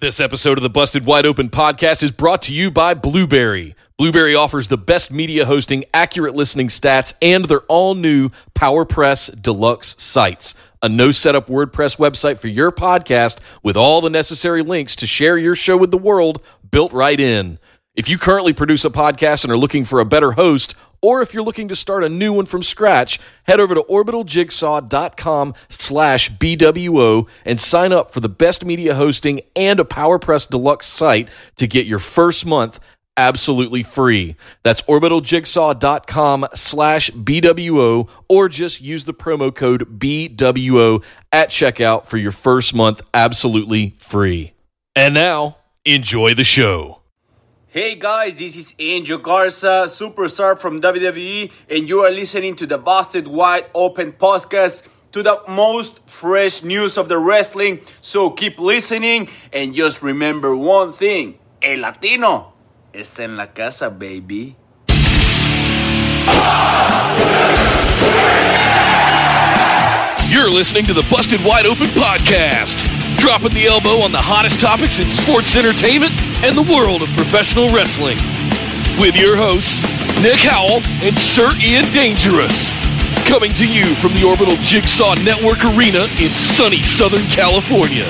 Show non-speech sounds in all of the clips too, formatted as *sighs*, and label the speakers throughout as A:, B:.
A: This episode of the Busted Wide Open podcast is brought to you by Blubrry. Blubrry offers the best media hosting, accurate listening stats, and their all new PowerPress Deluxe sites. A no setup WordPress website for your podcast with all the necessary links to share your show with the world built right in. If you currently produce a podcast and are looking for a better host, or if you're looking to start a new one from scratch, head over to orbitaljigsaw.com slash BWO and sign up for the best media hosting and a PowerPress Deluxe site to get your first month absolutely free. That's orbitaljigsaw.com slash BWO or just use the promo code BWO at checkout for your first month absolutely free. And now, enjoy the show.
B: Hey guys, this is Angel Garza, superstar from WWE, and you are listening to the Busted Wide Open podcast to the most fresh news of the wrestling. So keep listening and just remember one thing El Latino está en la casa, baby.
A: You're listening to the Busted Wide Open podcast, dropping the elbow on the hottest topics in sports entertainment and the world of professional wrestling. With your hosts, Nick Howell and Sir Ian Dangerous. Coming to you from the Orbital Jigsaw Network Arena in sunny Southern California.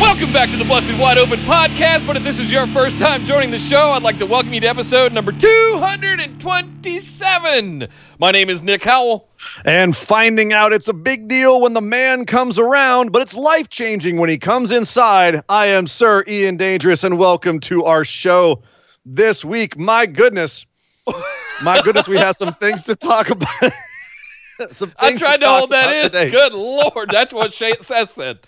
A: Welcome back to the Busted Wide Open podcast. But if this is your first time joining the show, I'd like to welcome you to episode number 227. My name is Nick Howell.
C: And finding out it's a big deal when the man comes around, but it's life changing when he comes inside. I am Sir Ian Dangerous, and welcome to our show this week. My goodness, my goodness, we have some things to talk about. *laughs*
A: some I tried to, to hold that in. Today. Good lord, that's what Seth said.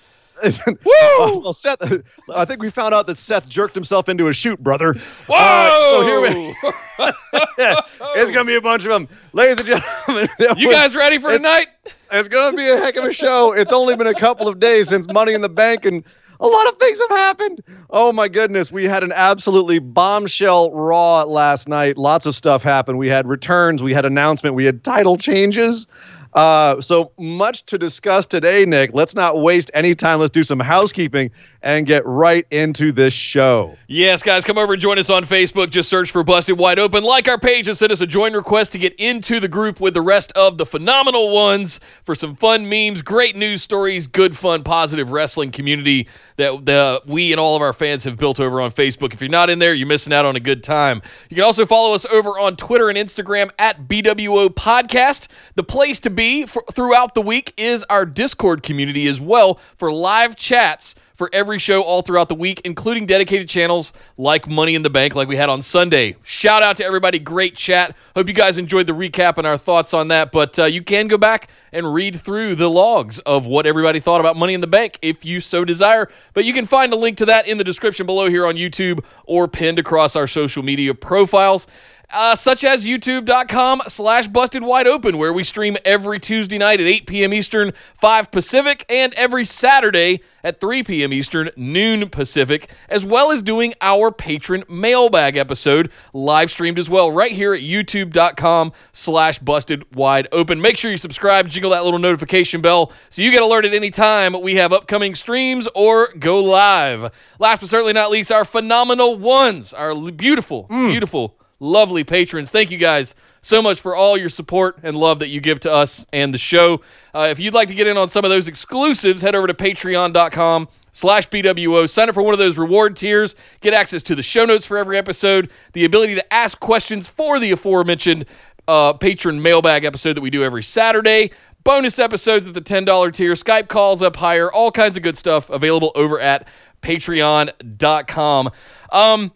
A: *laughs*
C: Woo! well, Seth, *laughs* I think we found out that Seth jerked himself into a shoot, brother.
A: Whoa! Uh, so here we. *laughs*
C: it's gonna be a bunch of them, ladies and gentlemen.
A: You was, guys ready for tonight?
C: It's gonna be a heck of a show. It's only been a couple of days since Money in the Bank, and a lot of things have happened. Oh my goodness, we had an absolutely bombshell Raw last night. Lots of stuff happened. We had returns, we had announcement, we had title changes. Uh, so much to discuss today, Nick. Let's not waste any time. Let's do some housekeeping and get right into this show.
A: Yes, guys, come over and join us on Facebook. Just search for Busted Wide Open. Like our page and send us a join request to get into the group with the rest of the phenomenal ones for some fun memes, great news stories, good, fun, positive wrestling community that the, we and all of our fans have built over on Facebook. If you're not in there, you're missing out on a good time. You can also follow us over on Twitter and Instagram at BWO Podcast. The place to be for, throughout the week is our Discord community as well for live chats for every show all throughout the week, including dedicated channels like Money in the Bank, like we had on Sunday. Shout out to everybody. Great chat. Hope you guys enjoyed the recap and our thoughts on that. But uh, you can go back and read through the logs of what everybody thought about Money in the Bank if you so desire. But you can find a link to that in the description below here on YouTube or pinned across our social media profiles uh, such as youtube.com slash busted wide open, where we stream every Tuesday night at 8 p.m. Eastern, 5 Pacific, and every Saturday at 3 p.m. Eastern, noon Pacific, as well as doing our patron mailbag episode live streamed as well right here at youtube.com slash busted wide open. Make sure you subscribe, jingle that little notification bell so you get alerted anytime we have upcoming streams or go live. Last but certainly not least, our phenomenal ones, our beautiful, mm. beautiful lovely patrons. Thank you guys so much for all your support and love that you give to us and the show. Uh, if you'd like to get in on some of those exclusives, head over to patreon.com slash BWO. Sign up for one of those reward tiers. Get access to the show notes for every episode, the ability to ask questions for the aforementioned uh, patron mailbag episode that we do every Saturday. Bonus episodes at the $10 tier, Skype calls up higher, all kinds of good stuff available over at patreon.com. Um,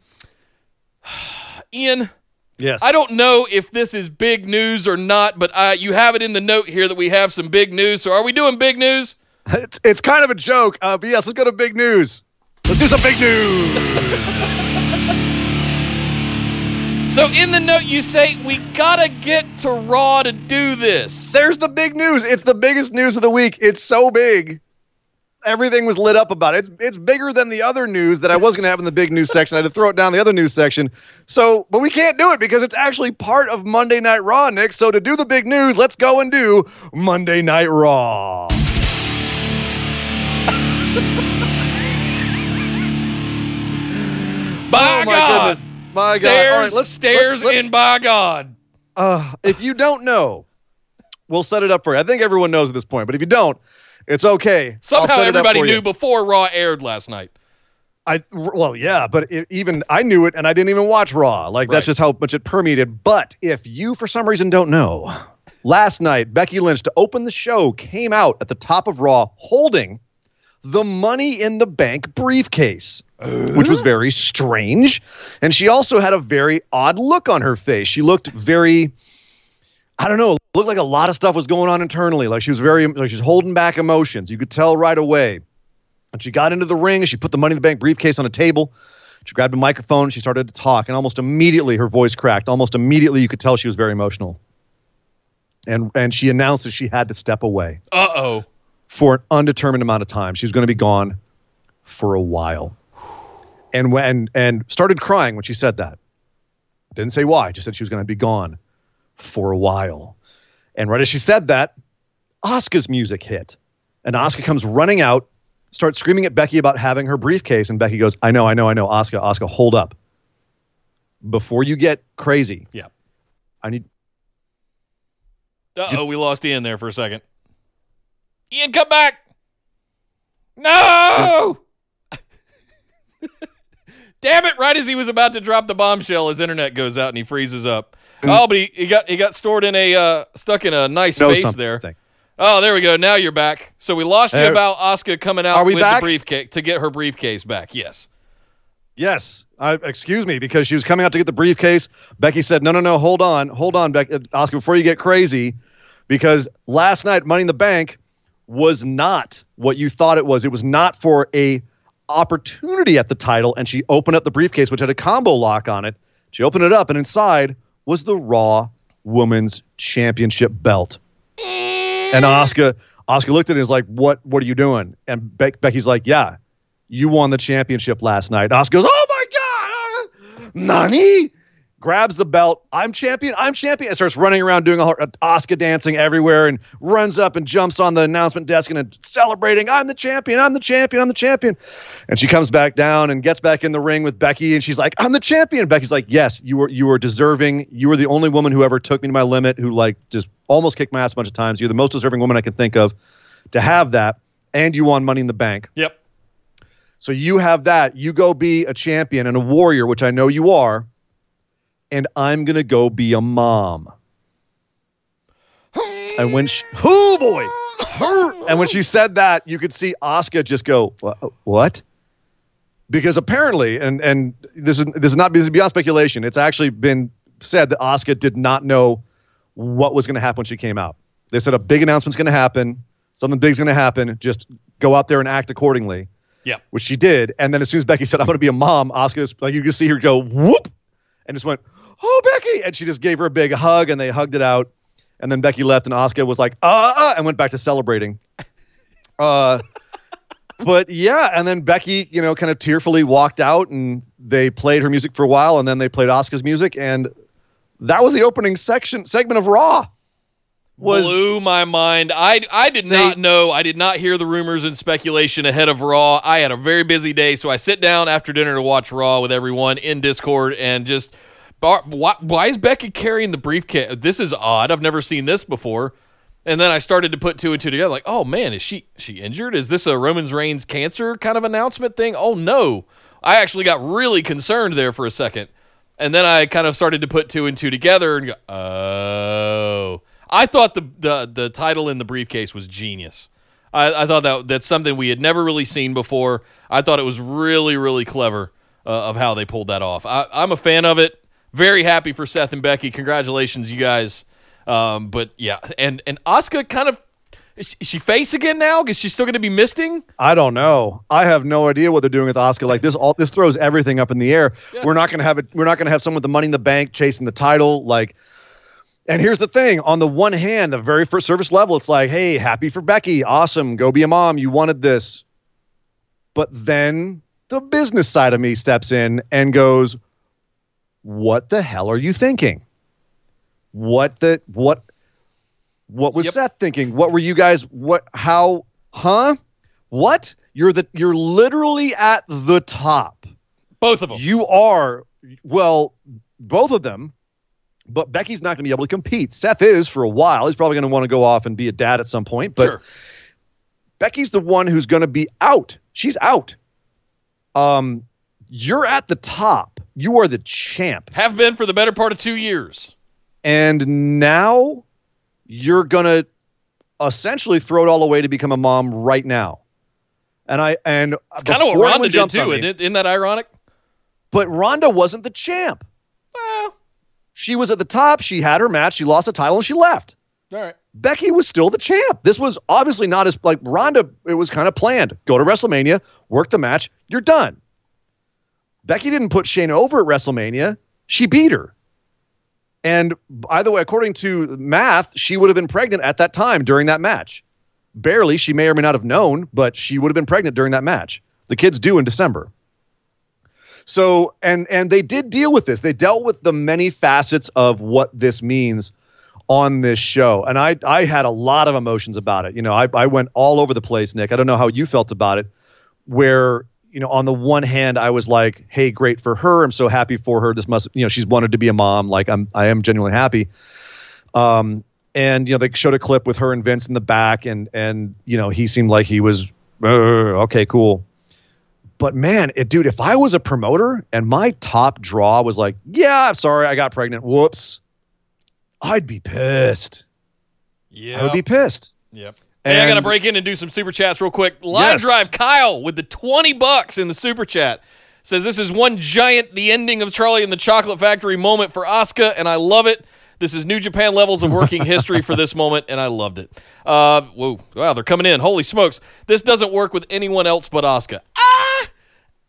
A: Ian,
C: Yes.
A: I don't know if this is big news or not, but uh, you have it in the note here that we have some big news. So are we doing big news?
C: It's, it's kind of a joke. Uh, but yes, let's go to big news. Let's do some big news. *laughs*
A: so in the note, you say, we got to get to Raw to do this.
C: There's the big news. It's the biggest news of the week. It's so big everything was lit up about it. It's it's bigger than the other news that I was going to have in the big news section. I had to throw it down the other news section. So, but we can't do it because it's actually part of Monday Night Raw, Nick. So to do the big news, let's go and do Monday Night Raw. *laughs*
A: By
C: oh my
A: God.
C: goodness. My God.
A: Stairs,
C: All right, let's
A: stairs,
C: let's,
A: and by God.
C: Uh, if you don't know, we'll set it up for you. I think everyone knows at this point, but if you don't, it's okay.
A: Somehow everybody knew
C: you.
A: before Raw aired last night.
C: I well, yeah, but it, even I knew it, and I didn't even watch Raw. Like that's just how much it permeated. But if you, for some reason, don't know, last night Becky Lynch to open the show came out at the top of Raw holding the Money in the Bank briefcase, which was uh-huh. very strange, and she also had a very odd look on her face. She looked very. I don't know. Looked like a lot of stuff was going on internally. Like she was very, like she's holding back emotions. You could tell right away. And she got into the ring. She put the Money in the Bank briefcase on a table. She grabbed a microphone. She started to talk, and almost immediately her voice cracked. Almost immediately, you could tell she was very emotional. And and she announced that she had to step away
A: Uh oh.
C: for an undetermined amount of time. She was going to be gone for a while, and when and started crying when she said that. Didn't say why. Just said she was going to be gone for a while. And right as she said that, Asuka's music hit, and Asuka comes running out, starts screaming at Becky about having her briefcase, and Becky goes, "I know, I know, I know, Asuka, Asuka, hold up. Before you get crazy,
A: Yeah.
C: I need
A: Uh oh, we lost Ian there for a second. Ian, come back. No! *laughs* Damn it! Right as he was about to drop the bombshell, his internet goes out and he freezes up. Oh, but he, he got he got stored in a uh, stuck in a nice
C: know
A: space
C: something.
A: there. Oh, there we go. Now you're back. So we lost you
C: There-
A: about Asuka coming out
C: Are we
A: with
C: back?
A: the briefcase to get her briefcase back. Yes.
C: Yes. I, excuse me, because she was coming out to get the briefcase. Becky said, "No, no, no. Hold on, hold on, Becky, Asuka, before you get crazy, because last night Money in the Bank was not what you thought it was. It was not for a opportunity at the title." And she opened up the briefcase, which had a combo lock on it. She opened it up, and inside was the Raw Women's Championship belt. And eh. Asuka, Asuka looked at it and was like, "What? What are you doing?" And Be- Becky's like, "Yeah, you won the championship last night." Asuka goes, "Oh my god, Nani!" Grabs the belt. I'm champion. I'm champion. And starts running around doing a Asuka dancing everywhere, and runs up and jumps on the announcement desk and uh, celebrating. I'm the champion. I'm the champion. I'm the champion. And she comes back down and gets back in the ring with Becky, and she's like, "I'm the champion." Becky's like, "Yes, you were. You were deserving. You were the only woman who ever took me to my limit. Who like just almost kicked my ass a bunch of times. You're the most deserving woman I can think of to have that, and you won Money in the Bank.
A: Yep.
C: So you have that. You go be a champion and a warrior, which I know you are, and I'm gonna go be a mom." And when she, oh boy, her, and when she said that, you could see Asuka just go, "What?" Because apparently, and and this is this is not this is beyond speculation. It's actually been said that Asuka did not know what was going to happen when she came out. They said a big announcement's going to happen, something big's going to happen. Just go out there and act accordingly.
A: Yeah,
C: Which she did, and then as soon as Becky said, "I'm going to be a mom," Asuka just, like you can see her go whoop, and just went, "Oh, Becky!" And she just gave her a big hug, and they hugged it out. And then Becky left, and Asuka was like, "Uh,", uh and went back to celebrating. *laughs* Uh, but yeah, and then Becky, you know, kind of tearfully walked out, and they played her music for a while, and then they played Asuka's music, and that was the opening section segment of Raw. Was
A: blew my mind. I I did
C: They-
A: not know. I did not hear the rumors and speculation ahead of Raw. I had a very busy day, so I sit down after dinner to watch Raw with everyone in Discord and just. Bar, why, why is Becky carrying the briefcase? This is odd. I've never seen this before. And then I started to put two and two together. Like, oh man, is she she injured? Is this a Roman Reigns cancer kind of announcement thing? Oh no! I actually got really concerned there for a second. And then I kind of started to put two and two together and go, oh. I thought the, the, the title in the briefcase was genius. I, I thought that that's something we had never really seen before. I thought it was really, really clever uh, of how they pulled that off. I, I'm a fan of it. Very happy for Seth and Becky. Congratulations, you guys. Um, but yeah, and and Asuka kind of is she- face again now? Is she still going to be misting?
C: I don't know. I have no idea what they're doing with Asuka. Like this, all this throws everything up in the air.
A: Yeah.
C: We're not gonna have it. We're not gonna have someone with the money in the bank chasing the title. Like, and here's the thing: on the one hand, the very first service level, it's like, hey, happy for Becky, awesome, go be a mom. You wanted this. But then the business side of me steps in and goes, "What the hell are you thinking? What the what?" What was
A: Yep.
C: Seth thinking? What were you guys? What? How? Huh? What? You're the you're literally at the top.
A: Both of them.
C: You are well, both of them. But Becky's not going to be able to compete. Seth is for a while. He's probably going to want to go off and be a dad at some point. But
A: sure.
C: Becky's the one who's going to be out. She's out. Um, you're at the top. You are the champ.
A: Have been for the better part of two years.
C: And now you're going to essentially throw it all away to become a mom right now. And I and
A: it's kind of what Ronda did too.
C: me-
A: isn't that ironic?
C: But Ronda wasn't the champ.
A: Well,
C: She was at the top. She had her match. She lost the title and she left.
A: all right.
C: Becky was still the champ. This was obviously not as like Ronda. It was kind of planned. Go to WrestleMania, work the match. You're done. Becky didn't put Shayna over at WrestleMania. She beat her. And by the way, according to math, she would have been pregnant at that time during that match. Barely. She may or may not have known, but she would have been pregnant during that match. The kid's due in December. So, and and they did deal with this. They dealt with the many facets of what this means on this show. And I I had a lot of emotions about it. You know, I I went all over the place, Nick. I don't know how you felt about it. Where, you know, on the one hand, I was like, hey, great for her. I'm so happy for her. This must, you know, she's wanted to be a mom. Like I'm I am genuinely happy. Um, and you know, they showed a clip with her and Vince in the back, and and you know, he seemed like he was "Uh, okay, cool. But man, it, dude, if I was a promoter and my top draw was like, yeah, I'm sorry, I got pregnant. Whoops. I'd be pissed.
A: Yeah.
C: I would be pissed.
A: Yep. Hey, I got to break in and do some super chats real quick. Live
C: Yes.
A: Drive Kyle with the 20 bucks in the super chat says this is one giant the ending of Charlie and the Chocolate Factory moment for Asuka and I love it. This is New Japan levels of working *laughs* history for this moment, and I loved it. Uh, whoa, wow, they're coming in. Holy smokes. This doesn't work with anyone else but Asuka. Ah!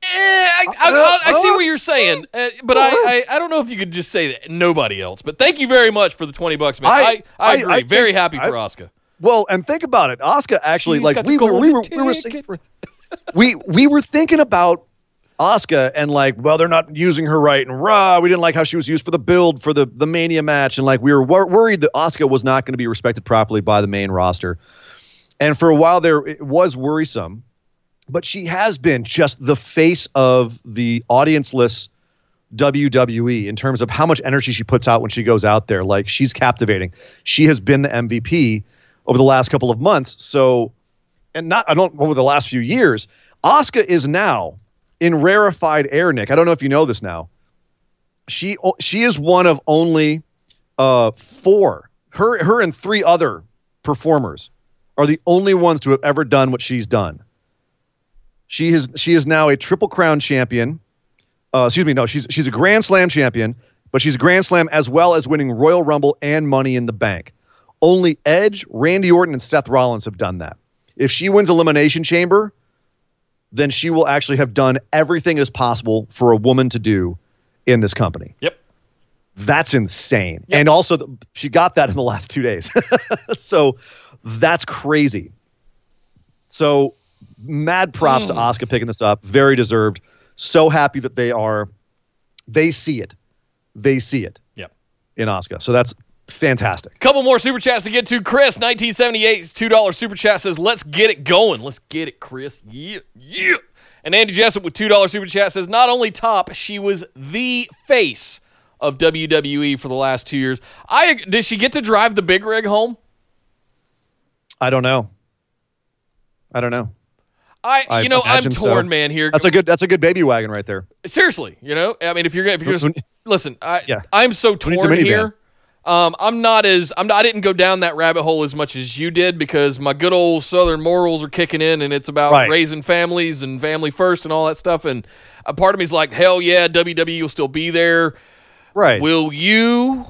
A: Eh, I, I, I, I see what you're saying, uh, but I, I, I don't know if you could just say that nobody else. But thank you very much for the 20 bucks, man. I,
C: I-
A: agree. Very happy for Asuka.
C: Well, and think about it. Asuka actually like we were, we were we were we we were thinking about Asuka and like, well, they're not using her right and raw. We didn't like how she was used for the build for the the Mania match, and like we were wor- worried that Asuka was not going to be respected properly by the main roster. And for a while there, it was worrisome, but she has been just the face of the audienceless WWE in terms of how much energy she puts out when she goes out there. Like she's captivating. She has been the MVP over the last couple of months. So, and not I don't over the last few years. Asuka is now in rarefied air. Nick, I don't know if you know this now. She she is one of only uh, four. Her her and three other performers are the only ones to have ever done what she's done. She is she is now a triple crown champion. Uh, excuse me, no, she's she's a Grand Slam champion, but she's a Grand Slam as well as winning Royal Rumble and Money in the Bank. Only Edge, Randy Orton, and Seth Rollins have done that. If she wins Elimination Chamber, then she will actually have done everything as possible for a woman to do in this company.
A: Yep.
C: That's insane.
A: Yep.
C: And also, the, she got that in the last two days. *laughs* so that's crazy. So mad props to
A: Mm.
C: Asuka picking this up. Very deserved. So happy that they are, they see it. They see it
A: Yep.
C: in Asuka. So that's fantastic.
A: Couple more super chats to get to. Chris, 1978's $2 super chat says, let's get it going. Let's get it, Chris. Yeah, yeah. And Andy Jessup with $2 super chat says, not only top, she was the face of WWE for the last two years. I Did she get to drive the big rig home?
C: I don't know. I don't know.
A: I,
C: I
A: you know, I'm
C: imagine so.
A: torn, man. Here,
C: That's a good. That's a good baby wagon right there.
A: seriously, you know, I mean, if you're gonna, if you're gonna, listen, I,
C: Yeah.
A: I'm so
C: Who needs a
A: torn here. Um, I'm not as I'm. Not, I didn't go down that rabbit hole as much as you did because my good old Southern morals are kicking in, and it's about
C: Right.
A: raising families and family first and all that stuff. And a part of me is like, hell yeah, WWE will still be there.
C: Right.
A: Will you?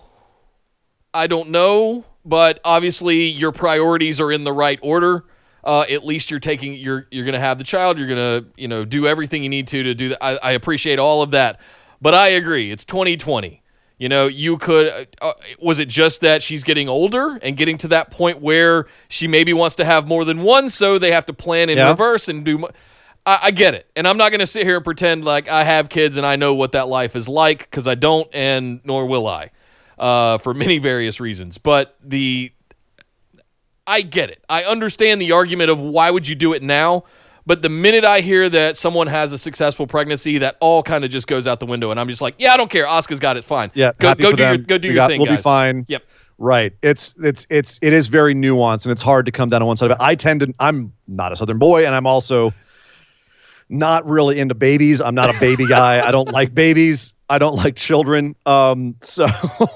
A: I don't know, but obviously your priorities are in the right order. Uh, at least you're taking you're you're gonna have the child. You're gonna you know do everything you need to to do that. I, I appreciate all of that, but I agree. It's 2020. You know, you could. Uh, was it just that she's getting older and getting to that point where she maybe wants to have more than one, so they have to plan in
C: Yeah.
A: reverse and do. mo- I, I get it, and I'm not going to sit here and pretend like I have kids and I know what that life is like because I don't, and nor will I, uh, for many various reasons. But the I get it. I understand the argument of why would you do it now. But the minute I hear that someone has a successful pregnancy, that all kind of just goes out the window, and I'm just like, yeah, I don't care. Asuka's got it. It's fine.
C: Yeah,
A: go go do your go do
C: We
A: your
C: got-
A: thing.
C: We'll
A: guys.
C: be fine.
A: Yep.
C: Right. It's it's it's it is very nuanced and it's hard to come down on one side of it. I tend to I'm not a southern boy and I'm also not really into babies. I'm not a baby guy. I don't like babies. I don't like children. Um so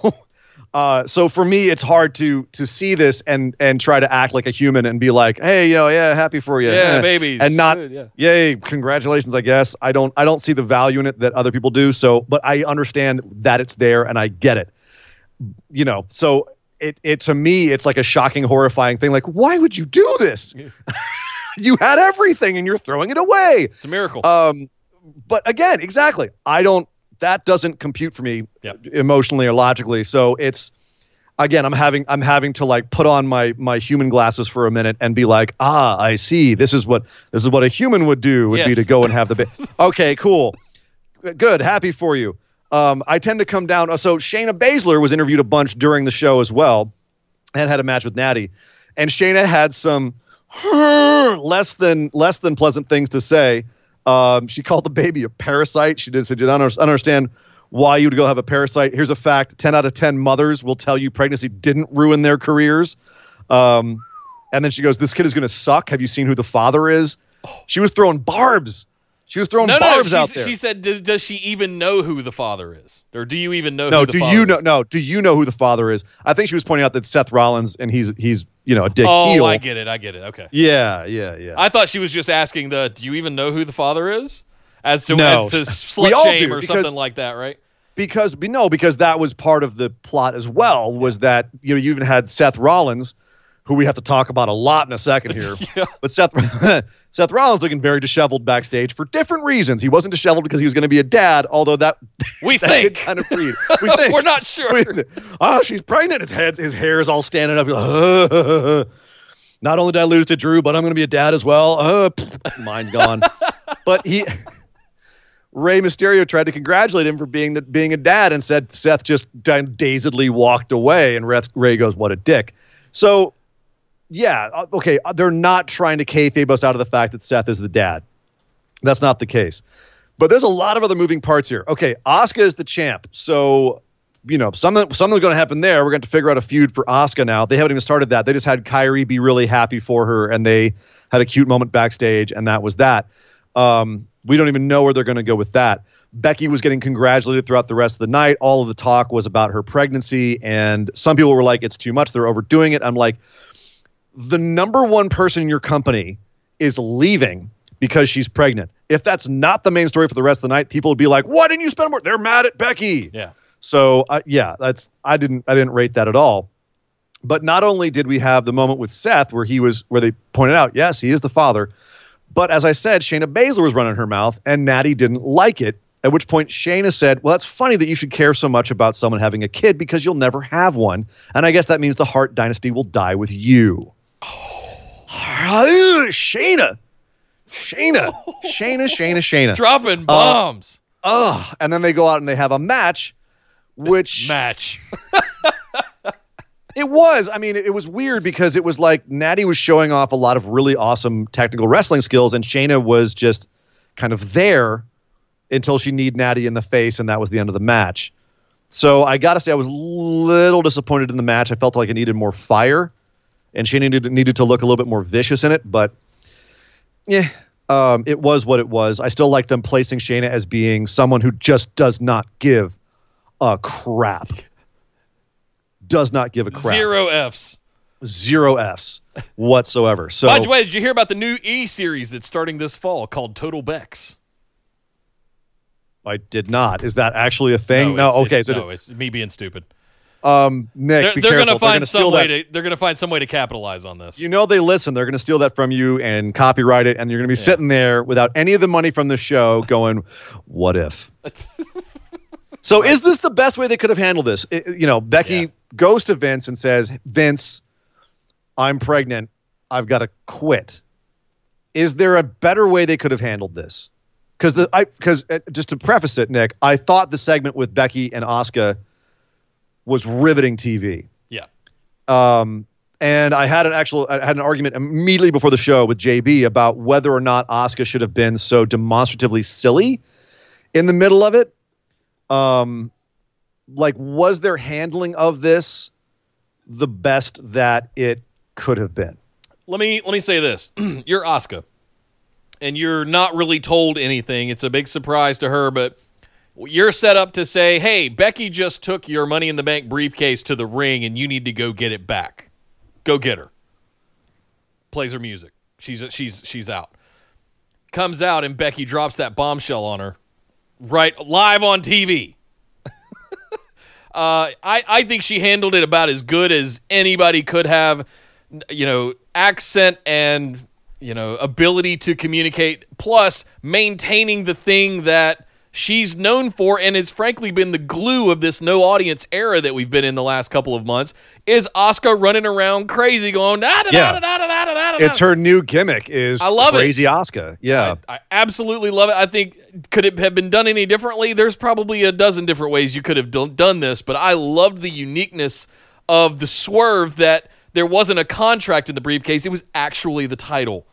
C: *laughs* uh so for me it's hard to to see this and and try to act like a human and be like, "Hey, you know, yeah, happy for you."
A: Yeah,
C: Eh. *laughs*
A: babies.
C: And not
A: Good, yeah.
C: yay congratulations i guess i don't i don't see the value in it that other people do so but i understand that it's there and i get it you know so it, it to me it's like a shocking horrifying thing like why would you do this *laughs* you had everything and you're throwing it away
A: It's a miracle.
C: um but again exactly i don't that doesn't compute for me
A: Yep.
C: emotionally or logically. So it's again i'm having i'm having to like put on my my human glasses for a minute and be like ah i see. This is what this is what a human would do would be to go and have the baby *laughs* okay cool. Good. Happy for you. Um i tend to come down so shayna baszler was interviewed a bunch during the show as well and had a match with natty. And shayna had some *laughs* less than less than pleasant things to say um, she called the baby a parasite. She did. She did not understand why you would go have a parasite. Here's a fact: ten out of ten mothers will tell you pregnancy didn't ruin their careers. Um, and then she goes, "This kid is going to suck. Have you seen who the father is?" She was throwing barbs. She was throwing
A: no, no.
C: barbs
A: she's-
C: out there.
A: She said, "Does- "Does she even know who the father is, or do you even know?"
C: no,
A: who the
C: do
A: father
C: you
A: is?
C: know? No, do you know who the father is? I think she was pointing out that Seth Rollins and he's he's you know a dick
A: Oh,
C: heel.
A: I get it. I get it. Okay.
C: Yeah, yeah, yeah.
A: I thought she was just asking the, "Do you even know who the father is?" As to
C: No.
A: as to slut shame or something like that, right?
C: because no, because that was part of the plot as well. Was that you know you even had Seth Rollins, who we have to talk about a lot in a second here. *laughs*
A: Yeah.
C: But Seth *laughs* Seth Rollins looking very disheveled backstage for different reasons. He wasn't disheveled because he was going to be a dad, although that *laughs*
A: We
C: that
A: think.
C: kind of read. We think
A: We're not sure.
C: We oh, she's pregnant. His head, his hair is all standing up. Not only did I lose to Drew, but I'm going to be a dad as well. Uh, mind gone. but he, Rey Mysterio tried to congratulate him for being the, being a dad, and said Seth just dazedly walked away. And Rey goes, "What a dick." So, yeah, uh, okay, uh, they're not trying to kayfabe us out of the fact that Seth is the dad. That's not the case. But there's a lot of other moving parts here. Okay, Asuka is the champ. So, you know, something something's going to happen there. We're going to figure out a feud for Asuka now. They haven't even started that. They just had Kairi be really happy for her, and they had a cute moment backstage, and that was that. Um, we don't even know where they're going to go with that. Becky was getting congratulated throughout the rest of the night. All of the talk was about her pregnancy, and some people were like, "It's too much. They're overdoing it." I'm like, the number one person in your company is leaving because she's pregnant. If that's not the main story for the rest of the night, people would be like, "Why didn't you spend more?" They're mad at Becky.
A: Yeah.
C: So uh, yeah, that's I didn't I didn't rate that at all. But not only did we have the moment with Seth where he was where they pointed out, yes, he is the father. But as I said, Shayna Baszler was running her mouth, and Natty didn't like it. At which point Shayna said, "Well, that's funny that you should care so much about someone having a kid because you'll never have one, and I guess that means the Hart dynasty will die with you." Shayna, Shayna, Shayna, Shayna, Shayna.
A: Dropping uh, bombs.
C: Ugh. And then they go out and they have a match, which *laughs*
A: Match. *laughs*
C: it was. I mean, it, it was weird because it was like Natty was showing off a lot of really awesome technical wrestling skills, and Shayna was just kind of there until she kneed Natty in the face, and that was the end of the match. So I got to say, I was a little disappointed in the match. I felt like it needed more fire, and she needed, needed to look a little bit more vicious in it. But yeah, um, it was what it was. I still like them placing Shayna as being someone who just does not give a crap. Does not give a crap.
A: Zero Fs.
C: Zero Fs whatsoever. So
A: By the way, did you hear about the new E series that's starting this fall called Total Bex?
C: I did not. Is that actually a thing? No.
A: it's-
C: okay.
A: it's-
C: So,
A: no, it's me being stupid.
C: Um, Nick,
A: They're, they're gonna find
C: gonna steal
A: some
C: that.
A: way to. They're gonna find some way to capitalize on this.
C: You know they listen. They're going to steal that from you and copyright it, and you're going to be
A: Yeah.
C: sitting there without any of the money from the show, going, "What if?" *laughs* so, is this the best way they could have handled this? I- you know, Becky
A: Yeah.
C: goes to Vince and says, "Vince, I'm pregnant. I've got to quit." Is there a better way they could have handled this? Because the I because uh, just to preface it, Nick, I thought the segment with Becky and Asuka was riveting TV
A: yeah.
C: um, and I had an actual I had an argument immediately before the show with JB about whether or not Asuka should have been so demonstratively silly in the middle of it. Um, like, was their handling of this the best that it could have been?
A: Let me let me say this: *clears throat* you're Asuka, and you're not really told anything. It's a big surprise to her, but you're set up to say, "Hey, Becky just took your Money in the Bank briefcase to the ring, and you need to go get it back. Go get her." Plays her music. She's she's she's out. Comes out, and Becky drops that bombshell on her, right live on TV. *laughs* Uh, I, I think she handled it about as good as anybody could have. You know, accent and, you know, ability to communicate, plus maintaining the thing that she's known for and it's frankly been the glue of this no audience era that we've been in the last couple of months is Asuka running around crazy going da da
C: Yeah.
A: da da da da da da
C: It's her new gimmick is
A: I love it.
C: crazy Asuka. Yeah.
A: I, I absolutely love it. I think could it have been done any differently? There's probably a dozen different ways you could have done, done this, but I loved the uniqueness of the swerve that there wasn't a contract in the briefcase; it was actually the title.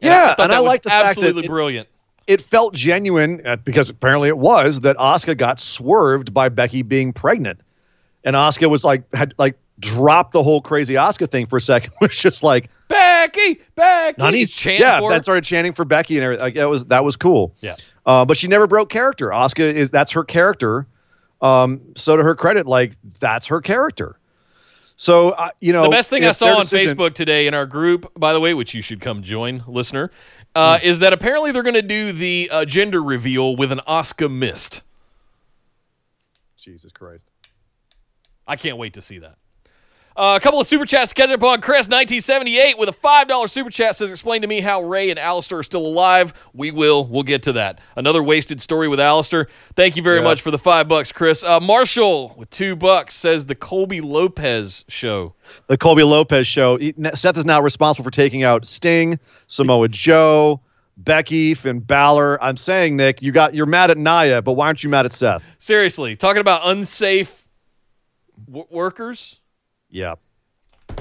C: Yeah,
A: thought
C: and I like the fact that
A: absolutely brilliant.
C: it felt genuine uh, because apparently it was that Asuka got swerved by Becky being pregnant, and Asuka was like had like dropped the whole crazy Asuka thing for a second. *laughs* Was just like,
A: Becky, Becky,
C: honey,
A: chanting
C: yeah,
A: for
C: that started chanting for Becky and everything. Like, that was that was cool.
A: Yeah.
C: uh, but she never broke character. Asuka is that's her character. Um, so to her credit, like that's her character. So uh, you know,
A: the best thing I saw on
C: decision-
A: Facebook today in our group, by the way, which you should come join, listener, uh,
C: Hmm.
A: is that apparently they're going to do the uh, gender reveal with an Asuka mist.
C: Jesus Christ.
A: I can't wait to see that. Uh, a couple of super chats to catch up on. Chris, 1978, with a $5 super chat says, Explain to me how Rey and Aleister are still alive. We will. We'll get to that. Another wasted story with Aleister. Thank you very
C: Yeah.
A: much for the five bucks, Chris. Uh, Marshall, with two bucks, says the Colby Lopez show.
C: The Colby Lopez show. He- Seth is now responsible for taking out Sting, Samoa Joe, Becky, Finn Balor. I'm saying, Nick, you got you're mad at Nia, but why aren't you mad at Seth?
A: Seriously, talking about unsafe w- workers.
C: Yeah,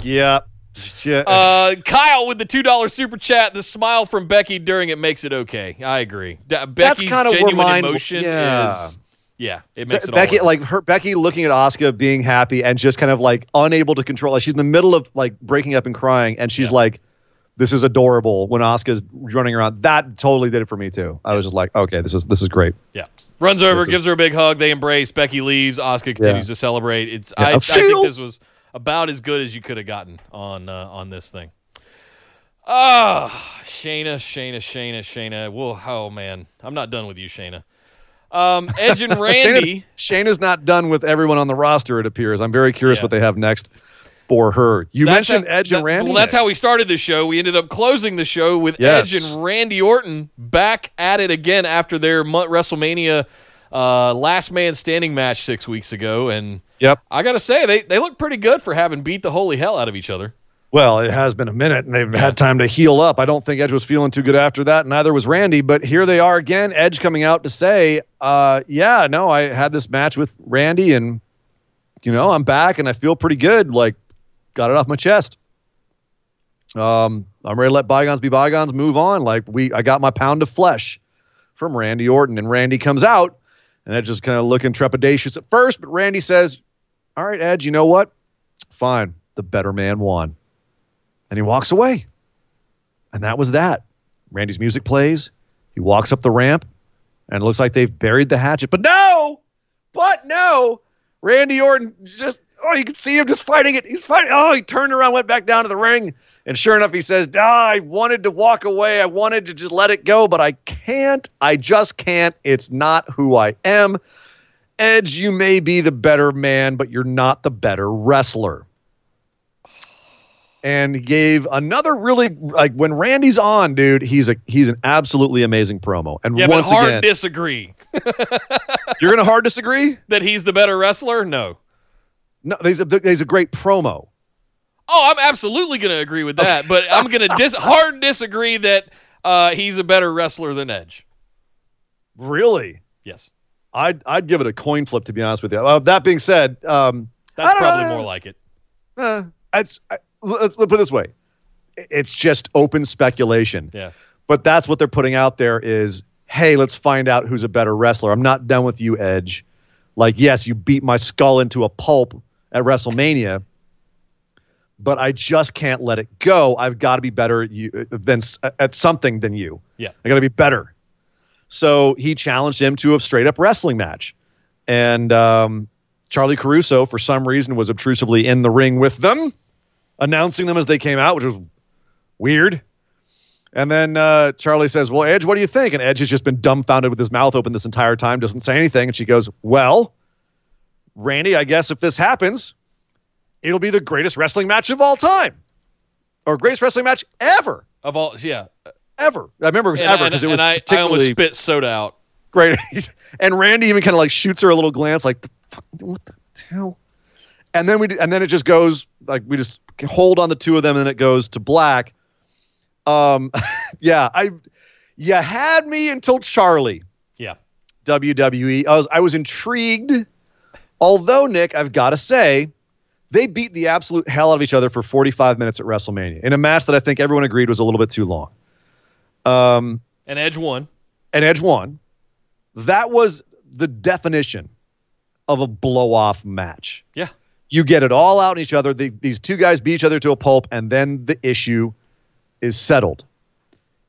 C: yeah, Shit.
A: Uh, Kyle with the two dollar super chat. The smile from Becky during it makes it okay. I agree. Becky's
C: kinda where
A: genuine
C: mine-
A: emotion
C: yeah.
A: is. Yeah, it makes
C: Be-
A: it
C: Becky,
A: all
C: like her, Becky looking at Asuka being happy and just kind of like unable to control. Like she's in the middle of like breaking up and crying, and she's
A: Yeah.
C: like, "This is adorable." When Asuka's running around, that totally did it for me too. I was just like, "Okay, this is this is great."
A: Yeah. Runs over,
C: This is-
A: gives her a big hug. They embrace. Becky leaves. Oscar continues to celebrate. It's
C: Yeah.
A: I, I think this was about as good as you could have gotten on uh, on this thing. Ah, Shayna, Shayna, Shayna, Shayna. Well, oh man, I'm not done with you, Shayna. Um, *laughs* Edge and Randy.
C: Shane, is not done with everyone on the roster. It appears. I'm very curious
A: Yeah.
C: what they have next for her. You
A: That's
C: mentioned
A: how-
C: Edge and Randy.
A: Well, that's how we started the show. We ended up closing the show with
C: Yes.
A: Edge and Randy Orton back at it again after their WrestleMania uh, last man standing match six weeks ago. And
C: Yep.
A: I got to say, they, they look pretty good for having beat the holy hell out of each other.
C: Well, it has been a minute, and they've had time to heal up. I don't think Edge was feeling too good after that. Neither was Randy. But here they are again. Edge coming out to say, uh, "Yeah, no, I had this match with Randy, and you know, I'm back, and I feel pretty good. Like, got it off my chest. Um, I'm ready to let bygones be bygones. Move on. Like, we, I got my pound of flesh from Randy Orton, and Randy comes out, and Edge is kind of looking trepidatious at first, but Randy says, "All right, Edge, you know what? Fine, the better man won." And he walks away. And that was that. Randy's music plays. He walks up the ramp, and it looks like they've buried the hatchet. But no, but no, Randy Orton just oh, you can see him just fighting it. He's fighting. Oh, he turned around, went back down to the ring, and sure enough, he says, ah, "I wanted to walk away. I wanted to just let it go, but I can't. I just can't. It's not who I am." Edge, you may be the better man, but you're not the better wrestler and gave another really like when Randy's on, dude. He's a he's an absolutely amazing promo. And
A: Yeah,
C: once
A: but hard
C: again,
A: disagree *laughs*
C: you're gonna hard disagree.
A: that he's the better wrestler. No.
C: No, he's a he's a great promo.
A: Oh, I'm absolutely going to agree with that, but I'm going to dis- hard disagree that uh, he's a better wrestler than Edge.
C: Really,
A: Yes.
C: I'd I'd give it a coin flip to be honest with you. Uh, that being said, um,
A: That's
C: I don't
A: probably
C: know.
A: more like it.
C: uh, it's I, let's, let's put it this way: it's just open speculation.
A: Yeah.
C: But that's what they're putting out there is, hey, let's find out who's a better wrestler. I'm not done with you, Edge. Like, yes, you beat my skull into a pulp at WrestleMania, but I just can't let it go. I've got to be better at you than at something than you.
A: Yeah.
C: I got to be better. So he challenged him to a straight up wrestling match, and um, Charly Caruso, for some reason, was obtrusively in the ring with them, announcing them as they came out, which was weird. And then uh, Charly says, Well, Edge, what do you think? And Edge has just been dumbfounded with his mouth open this entire time, doesn't say anything. And she goes, Well, Randy, I guess if this happens, it'll be the greatest wrestling match of all time or greatest wrestling match ever.
A: Of all, yeah.
C: Ever. I remember it was
A: And,
C: ever
A: and,
C: because it was
A: and I, I almost spit soda out.
C: great. *laughs* and Randy even kind of like shoots her a little glance, like, the fuck, "What the hell?" And then we and then it just goes like we just hold on the two of them, and then it goes to black. Um, *laughs* yeah, I, you had me until Charly.
A: Yeah.
C: WWE. I was I was intrigued, although Nick, I've got to say, they beat the absolute hell out of each other for 45 minutes at WrestleMania in a match that I think everyone agreed was a little bit too long. Um,
A: And Edge won.
C: and Edge won. That was the definition of a blow off match.
A: Yeah.
C: You get it all out in each other. The, these two guys beat each other to a pulp, and then the issue is settled.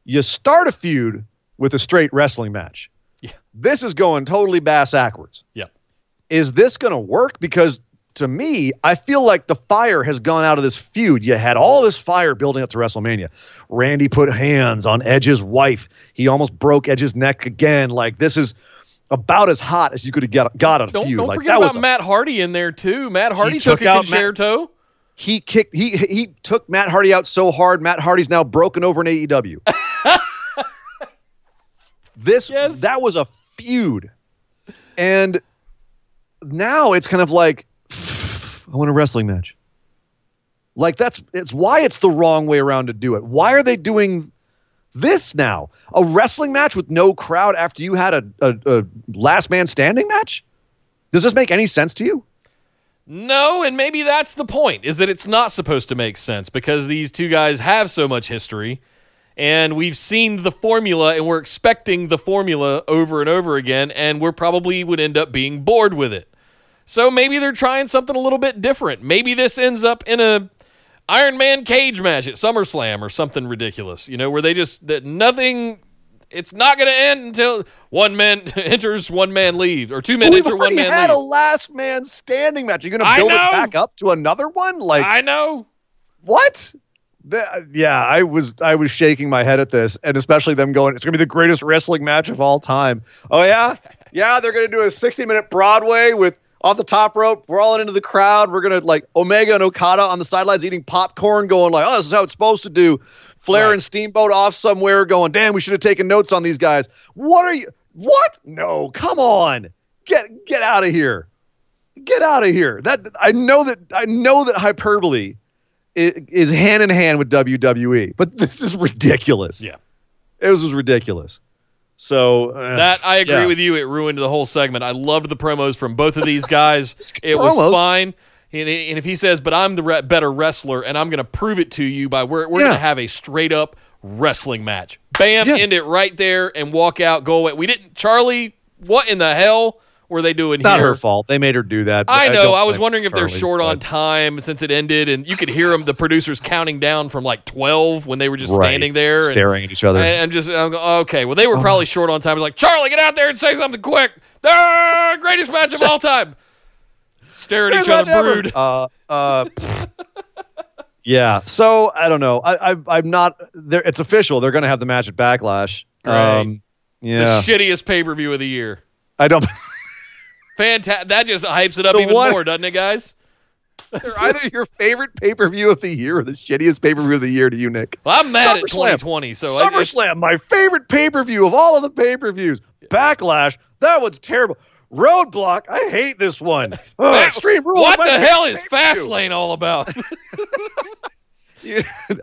C: You start a feud with a straight wrestling match.
A: Yeah.
C: This is going totally bass backwards.
A: Yeah.
C: Is this going to work? Because to me, I feel like the fire has gone out of this feud. You had all this fire building up to WrestleMania. Randy put hands on Edge's wife. He almost broke Edge's neck again. Like this is about as hot as you could have got, got a
A: Don't,
C: feud.
A: don't
C: like
A: forget
C: that
A: about
C: was a-
A: Matt Hardy in there too. Matt Hardy
C: took
A: took, a
C: out Matt-
A: concerto.
C: he kicked he he took Matt Hardy out so hard. Matt Hardy's now broken over in AEW. *laughs* this
A: Yes.
C: that was a feud, and now it's kind of like *sighs* I want a wrestling match. Like that's it's why it's the wrong way around to do it. Why are they doing this now? A wrestling match with no crowd after you had a, a, a last man standing match? Does this make any sense to you?
A: No, and maybe that's the point, is that it's not supposed to make sense because these two guys have so much history and we've seen the formula and we're expecting the formula over and over again and we're probably would end up being bored with it. So maybe they're trying something a little bit different. Maybe this ends up in a Iron Man cage match at SummerSlam or something ridiculous, you know, where they just that nothing it's not going to end until one man *laughs* enters, one man leaves, or two men
C: We've
A: enter, one man
C: had
A: leaves.
C: a last man standing match. You're going to build it back up to another one? Like
A: I know.
C: what? The- yeah, I was I was shaking my head at this, and especially them going. It's going to be the greatest wrestling match of all time. Oh yeah, yeah. They're going to do a 60 minute Broadway with off the top rope. We're all into the crowd. We're going to like Omega and Okada on the sidelines eating popcorn, going like, "Oh, this is how it's supposed to do." Flair
A: Right.
C: and Steamboat off somewhere, going, "Damn, we should have taken notes on these guys." What are you? What? No, come on, get get out of here. Get out of here. That I know that I know that hyperbole i- is hand in hand with WWE, but *laughs* this is ridiculous.
A: Yeah.
C: It was, was ridiculous. So uh,
A: That I agree
C: yeah.
A: with you. It ruined the whole segment. I loved the promos from both of these guys. *laughs* it was fine. And, and if he says, "But I'm the re- better wrestler, and I'm going to prove it to you by we're we're
C: Yeah.
A: going to have a straight up wrestling match." Bam,
C: Yeah.
A: end it right there and walk out. Go away. We didn't. Charly, what in the hell were they doing here?
C: not
A: here?
C: her fault. They made her do that.
A: I know.
C: don't
A: I was wondering if they're
C: Charly,
A: short on time since it ended, and you could hear them, the producers counting down from like twelve when they were just
C: Right.
A: standing there, and,
C: staring at each other.
A: and I'm just I'm, okay. Well, they
C: Oh.
A: were probably short on time. I was like, Charly, get out there and say something quick. Ah, greatest match of *laughs* all time. Stare at each other,
C: ever.
A: brood.
C: Uh, uh, yeah. So I don't know. I, I I'm not. There. It's official. They're going to have the match at Backlash.
A: Right.
C: Um, yeah.
A: The shittiest pay per view of the year.
C: I don't. *laughs*
A: Fantastic. That just hypes it up
C: The
A: even
C: one-
A: more, doesn't it, guys? *laughs*
C: They're either your favorite pay per view of the year or the shittiest pay per view of the year to you, Nick.
A: Well, I'm mad at
C: SummerSlam.
A: 2020. So I, it's-
C: SummerSlam, my favorite pay per view of all of the pay per views. Backlash, that was terrible. Roadblock, I hate this one. *laughs* Oh,
A: That-
C: Extreme Rules.
A: what the hell is. Fastlane all about? *laughs*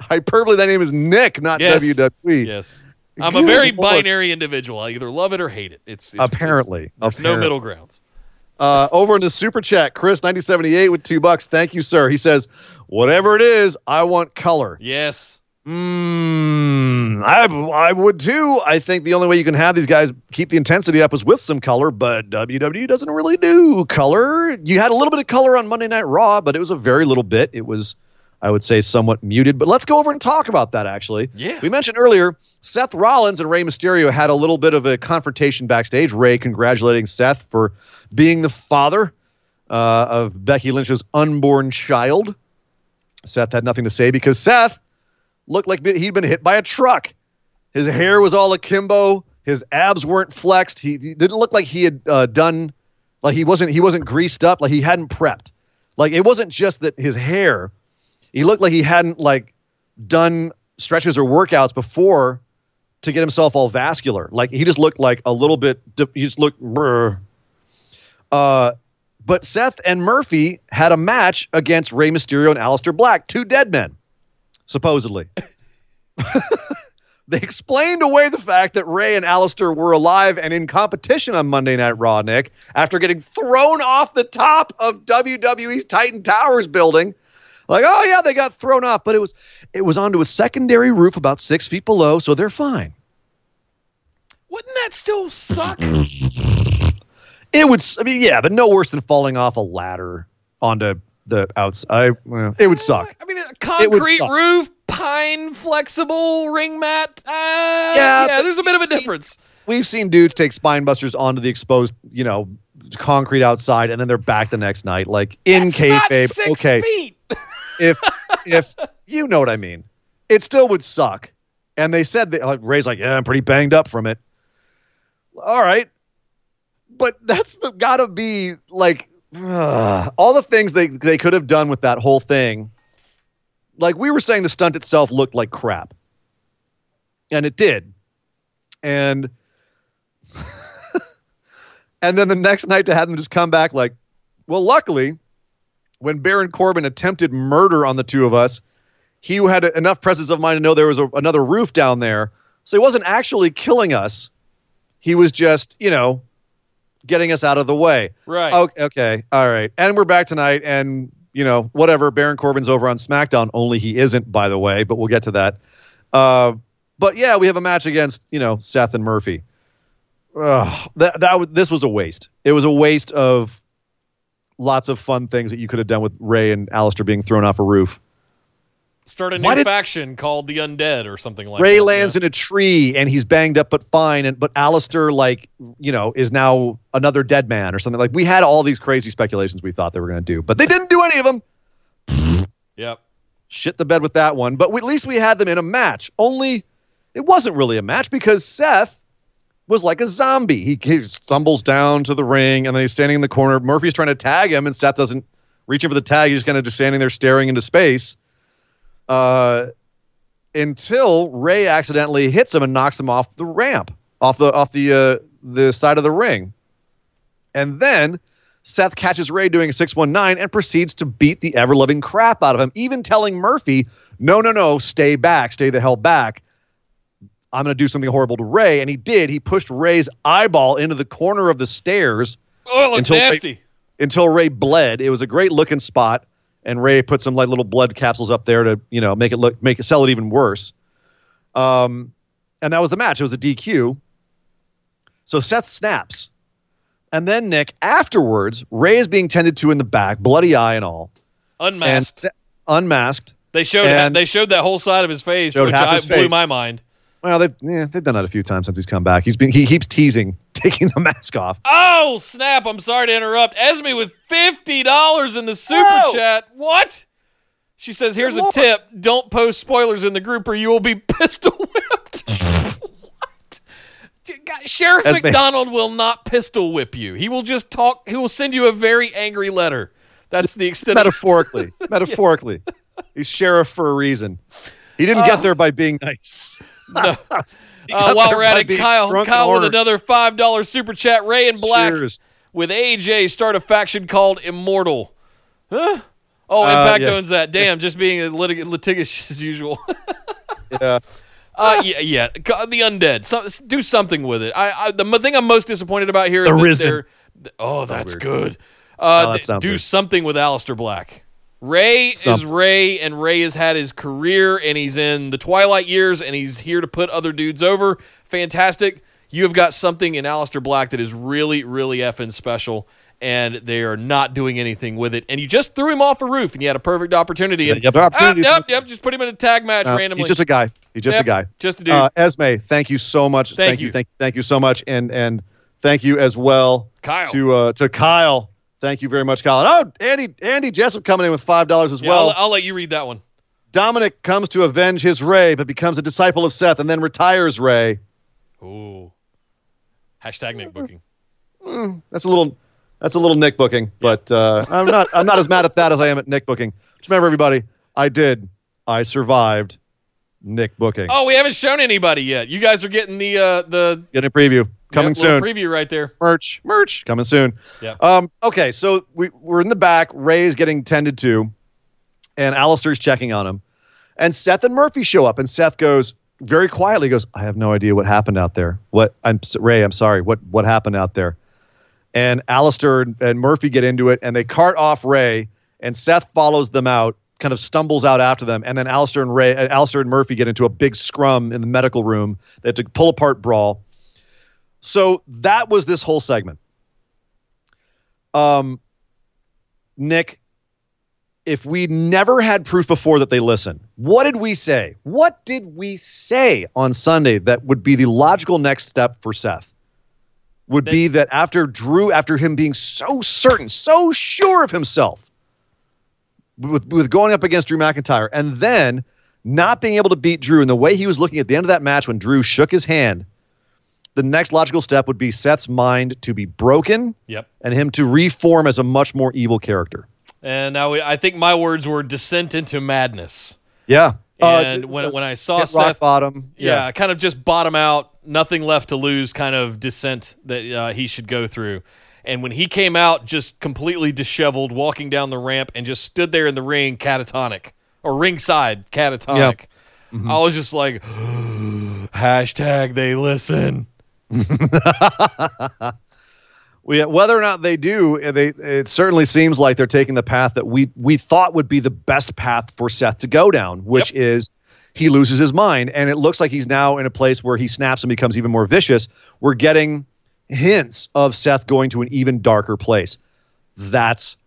C: Hyperbole, that name is Nick, not
A: Yes.
C: WWE.
A: yes. I'm a very
C: Lord.
A: binary individual. I either love it or hate it. It's, it's
C: Apparently.
A: it's- there's no middle grounds.
C: Uh, over in the super chat, Chris ninety seventy eight with two bucks. Thank you, sir. He says, Whatever it is, I want color.
A: Yes.
C: Mm, I, I would too. I think the only way you can have these guys keep the intensity up is with some color, but WWE doesn't really do color. You had a little bit of color on Monday Night Raw, but it was a very little bit. It was, I would say, somewhat muted. But let's go over and talk about that actually.
A: Yeah.
C: We mentioned earlier Seth Rollins and Rey Mysterio had a little bit of a confrontation backstage. Rey congratulating Seth for being the father uh, of Becky Lynch's unborn child. Seth had nothing to say because Seth looked like he'd been hit by a truck. His hair was all akimbo. His abs weren't flexed. He, he didn't look like he had uh, done, like he wasn't he wasn't greased up, like he hadn't prepped. Like it wasn't just that his hair. He looked like he hadn't like done stretches or workouts before to get himself all vascular. Like he just looked like a little bit. He just looked. Brr. Uh, but Seth and Murphy had a match against Rey Mysterio and Aleister Black, two dead men, supposedly. *laughs* they explained away the fact that Rey and Aleister were alive and in competition on Monday Night Raw, Nick, after getting thrown off the top of WWE's Titan Towers building. Like, oh yeah, they got thrown off, but it was it was onto a secondary roof about six feet below, so they're fine.
A: Wouldn't that still suck?
C: It would, I mean, yeah, but no worse than falling off a ladder onto the outside. Well, it would suck.
A: I mean, a
C: It would
A: concrete
C: suck.
A: roof, pine flexible ring mat. Uh, yeah,
C: Yeah,
A: there's a bit of a
C: seen-
A: difference.
C: We've seen dudes take spine busters onto the exposed, you know, concrete outside, and then they're back the next night, like in
A: That's
C: kayfabe. Okay,
A: feet.
C: if *laughs* if you know what I mean, it still would suck. And they said that like Rey's like, yeah, I'm pretty banged up from it. All right, but that's the gotta be like all the things they they could have done with that whole thing. Like we were saying, the stunt itself looked like crap, and it did. And *laughs* and then the next night to have them just come back like, well, luckily, when Baron Corbin attempted murder on the two of us, he had enough presence of mind to know there was a, another roof down there. So he wasn't actually killing us. He was just, you know, getting us out of the way.
A: Right.
C: Okay, okay, all right. And we're back tonight, and you know, whatever. Baron Corbin's over on SmackDown. Only he isn't, by the way. But we'll get to that. Uh, but yeah, we have a match against you know Seth and Murphy. Ugh, that that this was a waste. It was a waste of lots of fun things that you could have done with Rey and Aleister being thrown off a roof.
A: Start a new
C: did-
A: faction called the Undead or something like
C: Rey
A: that.
C: Rey lands in a tree and he's banged up but fine, and but Aleister like you know is now another dead man or something. Like we had all these crazy speculations we thought they were going to do, but they didn't do any of them. *laughs*
A: Yep.
C: shit the bed with that one. But we, at least we had them in a match. Only it wasn't really a match because Seth was like a zombie. He, he stumbles down to the ring and then he's standing in the corner. Murphy's trying to tag him and Seth doesn't reach in for the tag. He's kind of just standing there staring into space. Uh, until Rey accidentally hits him and knocks him off the ramp, off the off the uh, the side of the ring. And then Seth catches Rey doing a 619 and proceeds to beat the ever loving crap out of him, even telling Murphy, no, no, no, stay back, stay the hell back. I'm going to do something horrible to Rey. And he did. He pushed Rey's eyeball into the corner of the stairs
A: Oh, it looked
C: Until
A: nasty.
C: until Rey bled. It was a great looking spot. And Rey put some like little blood capsules up there to, you know, make it look, make it sell it even worse. Um, and that was the match. It was a DQ. So Seth snaps. And then Nick, afterwards, Rey is being tended to in the back, bloody eye and all,
A: Unmasked.
C: Se- unmasked.
A: they showed
C: and-
A: they showed that whole side of his face, which I,
C: his
A: blew my mind.
C: Well, they've yeah, they've done that a few times since he's come back. He's been he keeps teasing *laughs* taking the mask off.
A: Oh snap! I'm sorry to interrupt. Esme with fifty dollars in the super
C: Whoa.
A: chat. What? She says, "Here's a
C: Lord.
A: tip: Don't post spoilers in the group, or you will be *laughs* pistol whipped." *laughs* what? God, Sheriff
C: Esme.
A: McDonald will not pistol whip you. He will just talk. He will send you a very angry letter. That's the extent. of
C: Metaphorically, metaphorically, he's sheriff for a reason. He didn't
A: Oh.
C: get uh, there by being nice.
A: No. *laughs* Uh, while we're at it, Kyle, Kyle with another five dollar super chat. Rey and Black
C: Cheers.
A: with AJ start a faction called Immortal. Huh? Oh,
C: Uh,
A: Impact
C: yeah.
A: owns that. Damn, just being litig- litigious *laughs* as usual.
C: Yeah. *laughs*
A: uh, yeah, yeah. The undead. So, do something with it. I, I the m- thing I'm most disappointed about here is
C: The
A: that
C: Risen.
A: they're. Oh, that's good.
C: Oh,
A: Uh,
C: that
A: th- do
C: weird.
A: something with Aleister Black. Rey is Rey, and Rey has had his career, and he's in the twilight years, and he's here to put other dudes over. Fantastic. You have got something in Aleister Black that is really, really effing special, and they are not doing anything with it. And you just threw him off a roof, and you had a perfect opportunity. And,
C: have opportunity
A: Ah, yep, yep. Just put him in a tag match
C: Uh,
A: randomly.
C: he's just a guy. He's just
A: Yep,
C: a guy.
A: Just a dude.
C: Uh, Esme, thank you so much.
A: Thank
C: you.
A: you.
C: Thank, thank you so much. And and thank you as well
A: Kyle.
C: to uh, to Kyle. Thank you very much, Colin. Oh, Andy Andy Jessup coming in with five dollars as
A: Yeah,
C: well.
A: I'll, I'll let you read that one.
C: Dominic comes to avenge his Rey, but becomes a disciple of Seth and then retires Rey.
A: Ooh. Hashtag Nick booking.
C: Mm, that's a little that's a little Nick booking, but uh, I'm not I'm not as mad at that as I am at Nick booking. Just remember, everybody, I did. I survived Nick booking.
A: Oh, we haven't shown anybody yet. You guys are getting the uh, the
C: Getting a preview coming
A: yep,
C: soon.
A: preview right there.
C: merch, merch coming soon.
A: Yeah.
C: Um, okay, so we, we're in the back. Rey is getting tended to, and Aleister's checking on him. And Seth and Murphy show up, and Seth goes very quietly, goes, I have no idea what happened out there. What I'm Rey, I'm sorry. What what happened out there? And Aleister and, and Murphy get into it, and they cart off Rey, and Seth follows them out, kind of stumbles out after them, and then Aleister and Rey, uh, Aleister and Murphy get into a big scrum in the medical room. They have to pull apart brawl. So that was this whole segment. Um, Nick, if we never had proof before that they listen, what did we say? What did we say on Sunday that would be the logical next step for Seth? Would
A: That-
C: be that after Drew, after him being so certain, so sure of himself, with, with going up against Drew McIntyre, and then not being able to beat Drew, and the way he was looking at the end of that match when Drew shook his hand, the next logical step would be Seth's mind to be broken
A: Yep.
C: and him to reform as a much more evil character.
A: And now we, I think my words were descent into madness.
C: Yeah.
A: And when when I saw Seth,
C: bottom.
A: yeah, kind of just bottom out, nothing left to lose, kind of descent that uh, he should go through. And when he came out, just completely disheveled, walking down the ramp, and just stood there in the ring, catatonic or ringside, catatonic.
C: Mm-hmm.
A: I was just like, *gasps* hashtag they listen.
C: We, whether or not they do, uh, they it certainly seems like they're taking the path that we we thought would be the best path for Seth to go down, which is he loses his mind, and it looks like he's now in a place where he snaps and becomes even more vicious. We're getting hints of Seth going to an even darker place. That's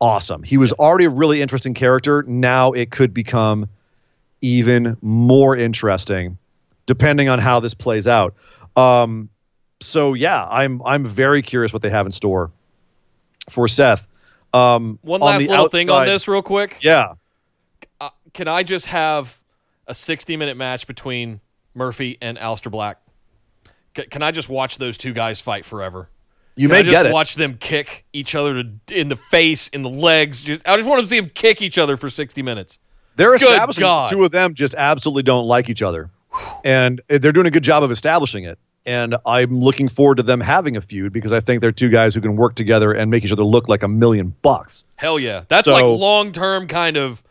C: awesome. He was already a really interesting character. Now it could become even more interesting, depending on how this plays out. Um, so yeah, I'm I'm very curious what they have in store for Seth. Um,
A: One last
C: the
A: little thing on this, real quick.
C: Yeah,
A: Uh, can I just have a 60 minute match between Murphy and Aleister Black? C- can I just watch those two guys fight forever?
C: you
A: Can
C: may
A: I just
C: get it.
A: watch them kick each other to, in the face, in the legs. Just, I just want to see them kick each other for 60 minutes.
C: They're
A: Good
C: establishing
A: God.
C: two of them just absolutely don't like each other, and they're doing a good job of establishing it. And I'm looking forward to them having a feud because I think they're two guys who can work together and make each other look like a million bucks.
A: Hell yeah. That's
C: So-
A: like long term kind of.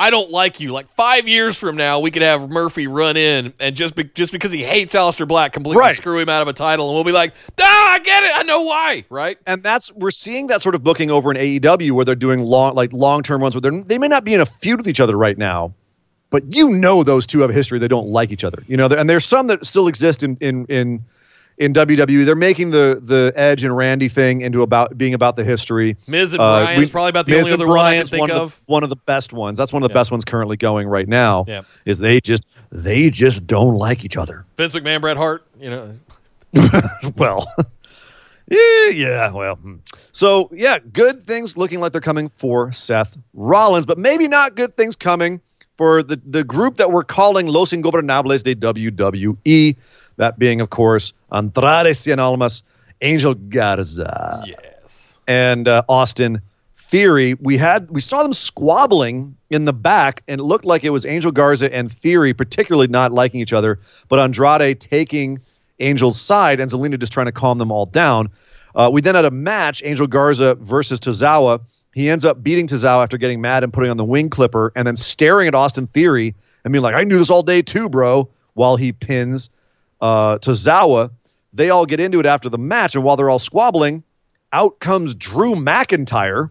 A: I don't like you. Like five years from now, we could have Murphy run in and just be, just because he hates Aleister Black, completely
C: Right.
A: screw him out of a title, and we'll be like, ah, I get it. I know why. Right?
C: and that's we're seeing that sort of booking over in AEW where they're doing long like long term ones where they're they may not be in a feud with each other right now, but you know those two have a history. They don't like each other, you know. And there's some that still exist in in in in WWE. They're making the the Edge and Randy thing into about being about the history.
A: Miz and
C: Uh,
A: Bryan
C: we-
A: is probably about the
C: Miz
A: only other one I
C: Bryan
A: can think
C: one
A: of.
C: the, one of the best ones. That's one of the
A: Yeah.
C: best ones currently going right now.
A: Yeah.
C: Is they just they just don't like each other.
A: Vince McMahon, Bret Hart. You know, *laughs*
C: well, *laughs* yeah, yeah, well. hmm. So, yeah, good things looking like they're coming for Seth Rollins, but maybe not good things coming for the, the group that we're calling Los Ingobernables de WWE. That being, of course, Andrade Cien Almas, Angel Garza,
A: yes.
C: and uh, Austin Theory. We had we saw them squabbling in the back, and it looked like it was Angel Garza and Theory particularly not liking each other, but Andrade taking Angel's side and Zelina just trying to calm them all down. Uh, we then had a match, Angel Garza versus Tozawa. He ends up beating Tozawa after getting mad and putting on the wing clipper and then staring at Austin Theory and being like, I knew this all day too, bro, while he pins uh, Tozawa. They all get into it after the match, and while they're all squabbling, out comes Drew McIntyre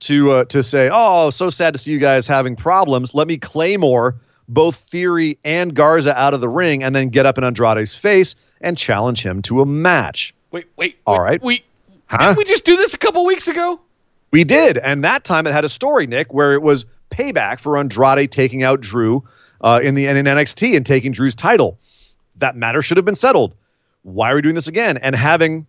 C: to uh, to say, "Oh, so sad to see you guys having problems. Let me claymore both Theory and Garza out of the ring, and then get up in Andrade's face and challenge him to a match."
A: Wait, wait.
C: All
A: wait,
C: right.
A: We
C: Huh?
A: didn't we just do this a couple weeks ago?
C: We did, and that time it had a story, Nick, where it was payback for Andrade taking out Drew uh, in the in NXT and taking Drew's title. That matter should have been settled. Why are we doing this again? And having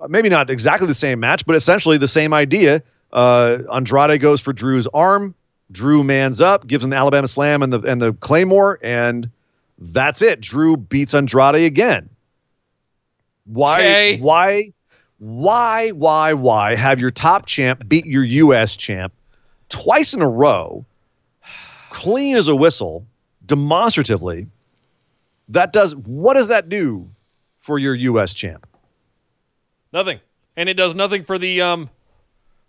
C: uh, maybe not exactly the same match, but essentially the same idea. Uh, Andrade goes for Drew's arm. Drew mans up, gives him the Alabama Slam and the and the Claymore, and that's it. Drew beats Andrade again. Why?
A: Okay.
C: Why? Why? Why? Why have your top champ beat your U.S. champ twice in a row, clean as a whistle, demonstratively? That does what does that do for your U.S. champ?
A: Nothing. And it does nothing for the um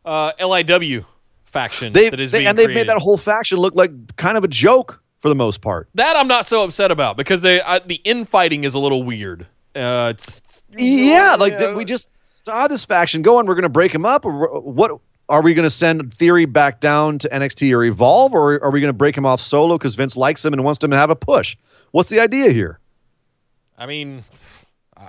A: uh LIW faction
C: They,
A: that is
C: they-
A: being
C: and they've
A: created.
C: made that whole faction look like kind of a joke for the most part.
A: That I'm not so upset about because they uh, the infighting is a little weird. Uh, it's
C: Yeah, like
A: Yeah.
C: that we just saw this faction going. We're going to break them up, or what? Are we going to send Theory back down to NXT or Evolve, or are we going to break him off solo because Vince likes him and wants him to have a push? What's the idea here?
A: I mean,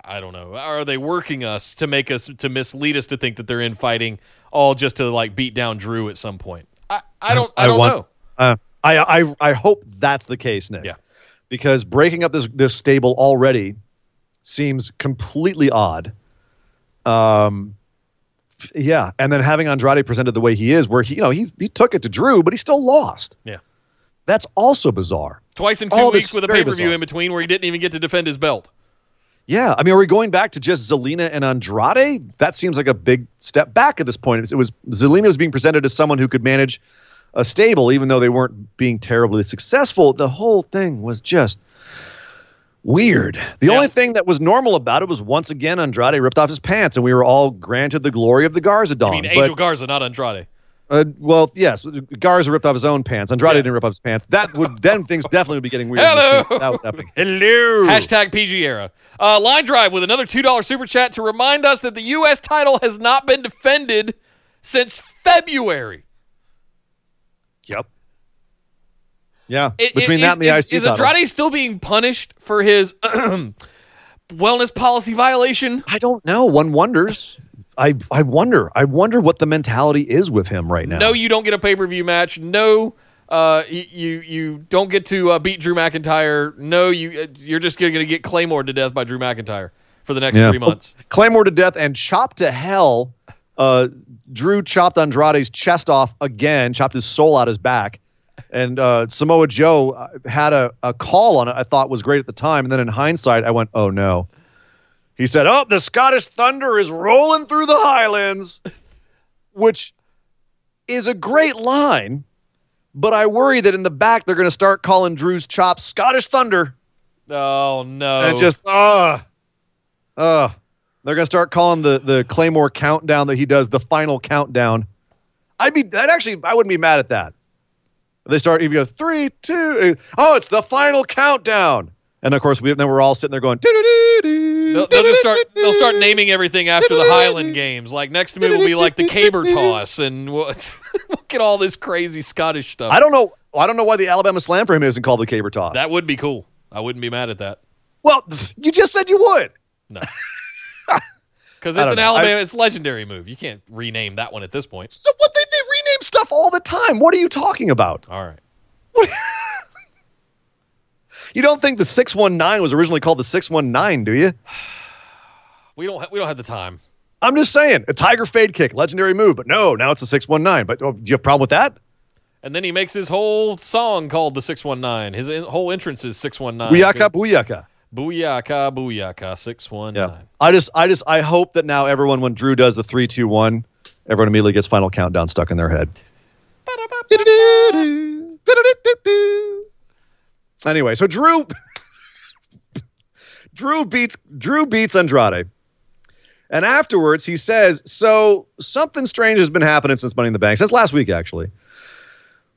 A: I- don't know. Are they working us to make us to mislead us to think that they're infighting, all just to like beat down Drew at some point? I, I don't I,
C: I
A: don't
C: want-
A: know.
C: Uh, I, I I hope that's the case, Nick.
A: Yeah.
C: Because breaking up this this stable already seems completely odd. Um. Yeah, and then having Andrade presented the way he is, where he you know he he took it to Drew, but he still lost.
A: Yeah.
C: That's also bizarre.
A: Twice in two
C: all
A: weeks with a pay per view in between where he didn't even get to defend his belt.
C: Yeah, I mean, are we going back to just Zelina and Andrade? That seems like a big step back at this point. It was Zelina was being presented as someone who could manage a stable, even though they weren't being terribly successful. The whole thing was just weird. The
A: Yeah.
C: only thing that was normal about it was once again Andrade ripped off his pants, and we were all granted the glory of the Garza
A: I
C: Dawn.
A: mean,
C: But-
A: Angel Garza, not Andrade.
C: uh, well, yes, Garza ripped off his own pants. Andrade
A: Yeah.
C: didn't rip off his pants. That would *laughs* then things definitely would be getting weird.
A: Hello.
C: That would happen.
A: Hello. *laughs* Hashtag PG era. Uh, Line Drive with another $2 super chat to remind us that the U.S. title has not been defended since February.
C: Yep. Yeah.
A: It-
C: Between
A: it-
C: that
A: is-
C: and the
A: is,
C: IC
A: Is
C: title.
A: Andrade still being punished for his *clears throat* wellness policy violation?
C: I don't know. One wonders. I I wonder. I wonder what the mentality is with him right now.
A: No, you don't get a pay per view match. No, uh, you you don't get to uh, beat Drew McIntyre. No, you uh, you're just going to get Claymore to death by Drew McIntyre for the next
C: Yeah.
A: three months.
C: Claymore to death and chopped to hell. Uh, Drew chopped Andrade's chest off again, chopped his soul out his back. And uh, Samoa Joe uh, had a, a call on it I thought was great at the time. And then in hindsight, I went, oh no. He said, oh, the Scottish Thunder is rolling through the Highlands, which is a great line. But I worry that in the back, they're going to start calling Drew's chops Scottish Thunder.
A: Oh no!
C: And just uh uh they're gonna start calling the the Claymore countdown that he does the final countdown. I'd be that actually I wouldn't be mad at that. They start you go three, two, oh, it's the final countdown. And of course we then we're all sitting there going
A: They'll, they'll just start. They'll start naming everything after the Highland Games. Like next move will be like the caber toss, and we'll, *laughs* we'll get all this crazy Scottish stuff.
C: I don't know I don't know why the Alabama Slam for him isn't called the caber toss.
A: that would be cool. I wouldn't be mad at that
C: well, you just said you would.
A: No. *laughs*
C: Because
A: it's an
C: know.
A: Alabama. it's a legendary move. You can't rename that one at this point.
C: So what they, they rename stuff all the time. What are you talking about?
A: All right. *laughs*
C: You don't think the 619 was originally called the 619, do you? *sighs*
A: We don't. Ha- we don't have the time.
C: I'm just saying, a tiger feint kick, legendary move, but no, now it's a 619. But oh, do you have a problem with that?
A: And then he makes his whole song called the Six One Nine. His in- whole entrance is Six One Nine.
C: Booyaka, booyaka.
A: Booyaka, booyaka, 619.
C: Yeah. I just, I just, I hope that now everyone, when Drew does the three, two, one, everyone immediately gets final countdown stuck in their head. Anyway, so Drew, *laughs* Drew beats Drew beats Andrade, and afterwards he says, "So something strange has been happening since Money in the Bank, since last week actually."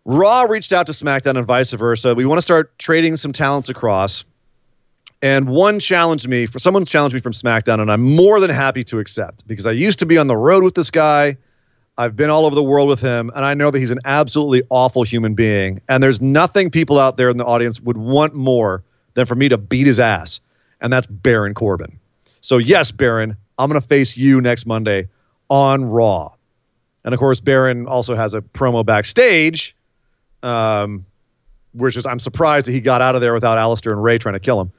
C: Raw reached out to SmackDown and vice versa. We want to start trading some talents across. And one challenged me for someone challenged me from SmackDown, and I'm more than happy to accept because I used to be on the road with this guy. I've been all over the world with him, and I know that he's an absolutely awful human being. And there's nothing people out there in the audience would want more than for me to beat his ass, and that's Baron Corbin. So, yes, Baron, I'm going to face you next Monday on Raw. And of course, Baron also has a promo backstage, um, which is, I'm surprised that he got out of there without Aleister and Rey trying to kill him.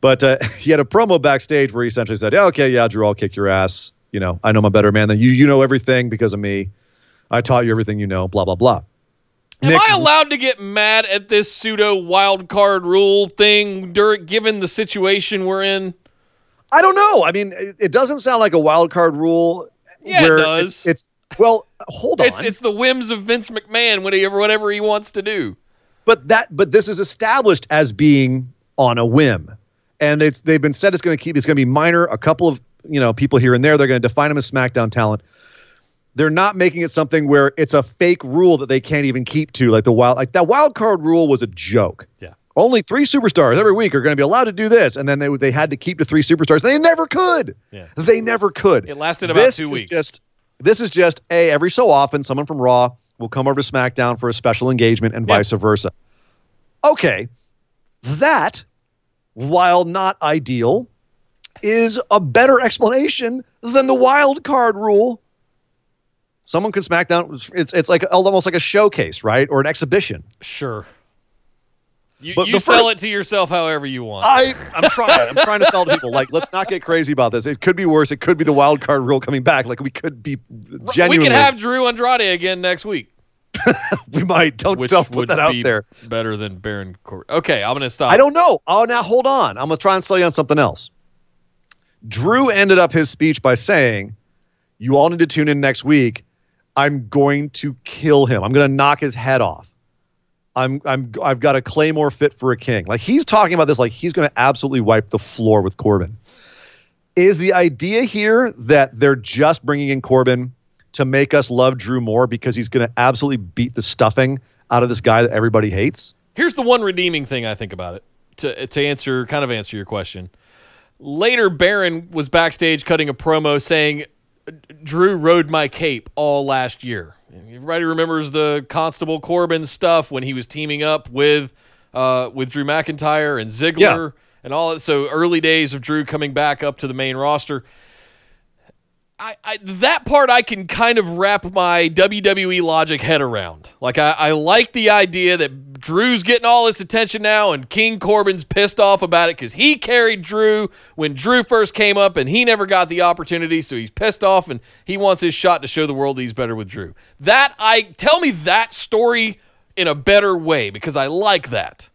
C: But uh, *laughs* he had a promo backstage where he essentially said, yeah, okay, yeah, Drew, I'll kick your ass you know, I know I'm a better man than you. You know everything because of me. I taught you everything you know, blah, blah, blah.
A: Am Nick, I allowed to get mad at this pseudo wild card rule thing during given the situation we're in?
C: I don't know. I mean, it, it doesn't sound like a wild card rule.
A: Yeah, it does.
C: It's, it's well, hold on.
A: It's, it's the whims of Vince McMahon, whatever whatever he wants to do.
C: But that, but this is established as being on a whim, and it's they've been said it's going to keep. It's going to be minor. A couple of you know people here and there. They're going to define him as SmackDown talent. They're not making it something where it's a fake rule that they can't even keep to, like the wild like that wild card rule was a joke.
A: Yeah.
C: Only three superstars every week are going to be allowed to do this, and then they they had to keep to three superstars. They never could.
A: Yeah.
C: They never could.
A: It lasted about
C: this
A: two weeks.
C: Just this is just a every so often someone from Raw will come over to SmackDown for a special engagement and vice versa. Okay, that while not ideal is a better explanation than the wild card rule. Someone can SmackDown. It's it's like almost like a showcase, right, or an exhibition.
A: Sure. You, but you sell first, it to yourself however you want.
C: I, I'm trying. I'm trying to sell to people. Like, let's not get crazy about this. It could be worse. It could be the wild card rule coming back. Like, we could be genuinely.
A: We could have Drew Andrade again next week. *laughs*
C: we might. Don't, Which don't put that out there.
A: Better than Baron Corbin. Okay, I'm going to stop.
C: I don't know. Oh, now hold on. I'm going to try and sell you on something else. Drew ended up his speech by saying, You all need to tune in next week. I'm going to kill him. I'm going to knock his head off. I'm I'm I've got a claymore fit for a king. Like he's talking about this like he's going to absolutely wipe the floor with Corbin. Is the idea here that they're just bringing in Corbin to make us love Drew more because he's going to absolutely beat the stuffing out of this guy that everybody hates?
A: Here's the one redeeming thing I think about it to to answer kind of answer your question. Later, Baron was backstage cutting a promo saying, Drew rode my cape all last year. Everybody remembers the Constable Corbin stuff when he was teaming up with uh, with Drew McIntyre and Ziggler yeah. and all that. So early days of Drew coming back up to the main roster. I, I, that part I can kind of wrap my WWE logic head around. Like I, I like the idea that Drew's getting all this attention now, and King Corbin's pissed off about it because he carried Drew when Drew first came up, and he never got the opportunity, so he's pissed off, and he wants his shot to show the world he's better with Drew. That I tell me that story in a better way because I like that.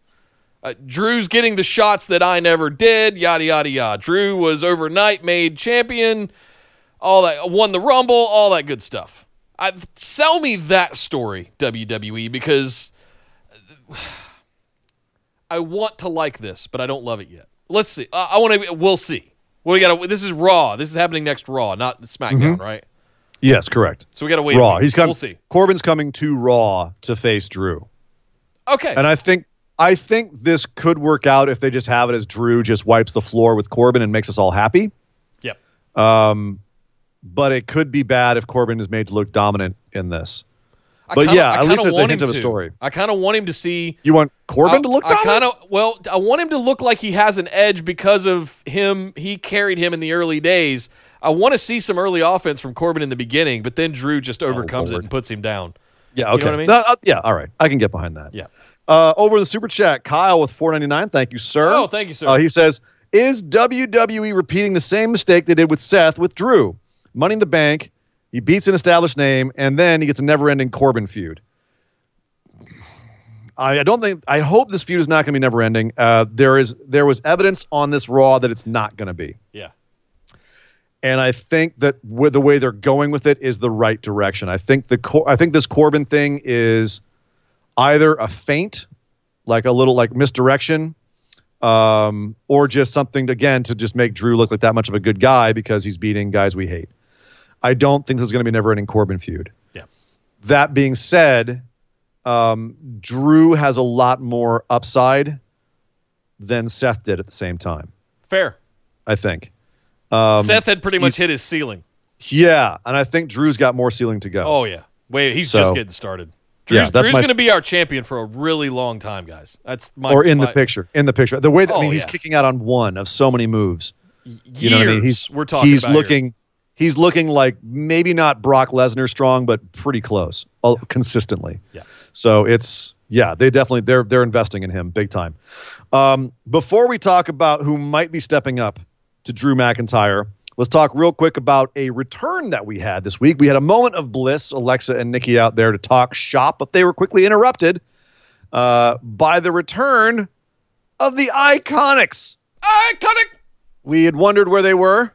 A: Uh, Drew's getting the shots that I never did, yada yada yada. Drew was overnight made champion all that won the Rumble, all that good stuff. I, sell me that story, WWE, because *sighs* I want to like this, but I don't love it yet. Let's see. I, I want to. We'll see. What we got? This is Raw. This is happening next Raw, not SmackDown, mm-hmm. right?
C: Yes, correct.
A: So we got to wait.
C: Raw. He's coming.
A: We'll see.
C: Corbin's coming to Raw to face Drew.
A: Okay.
C: And I think I think this could work out if they just have it as Drew just wipes the floor with Corbin and makes us all happy.
A: Yep.
C: Um, but it could be bad if Corbin is made to look dominant in this. But kinda, yeah, at least there's a hint of a story.
A: I kind of want him to see.
C: You want Corbin I, to look I
A: kind of well. I want him to look like he has an edge because of him. He carried him in the early days. I want to see some early offense from Corbin in the beginning, but then Drew just oh, overcomes oh, it and puts him down.
C: Yeah. Okay.
A: You know I mean?
C: uh, yeah. All right. I can get behind that.
A: Yeah.
C: Uh, over the super chat, Kyle with 4.99. Thank you, sir.
A: Oh, thank you, sir.
C: Uh, he says, "Is WWE repeating the same mistake they did with Seth with Drew? Money in the Bank. He beats an established name, and then he gets a never-ending Corbin feud." I, I don't think. I hope this feud is not going to be never ending. Uh, there is there was evidence on this Raw that it's not going to be.
A: Yeah.
C: And I think that with the way they're going with it is the right direction. I think the I think this Corbin thing is either a feint, like a little like misdirection, um, or just something again to just make Drew look like that much of a good guy because he's beating guys we hate. I don't think there's going to be never ending Corbin feud.
A: Yeah.
C: That being said, um, Drew has a lot more upside than Seth did at the same time.
A: Fair.
C: I think.
A: Um, Seth had pretty much hit his ceiling.
C: Yeah, and I think Drew's got more ceiling to go.
A: Oh yeah. Wait, he's
C: So-
A: just getting started. Drew's,
C: Yeah,
A: Drew's going to be our champion for a really long time, guys. That's my
C: or in the picture. In the picture. The way that I
A: Oh,
C: mean he's
A: yeah.
C: kicking out on one of so many moves.
A: years.
C: You know what I mean? He's
A: we're talking
C: he's
A: about here.
C: Looking he's looking like maybe not Brock Lesnar strong, but pretty close. Well, consistently.
A: Yeah.
C: So it's yeah, they definitely they're they're investing in him big time. Um, before we talk about who might be stepping up to Drew McIntyre, let's talk real quick about a return that we had this week. We had a moment of bliss, Alexa and Nikki out there to talk shop, but they were quickly interrupted uh, by the return of the Iconics.
A: iconic.
C: We had wondered where they were.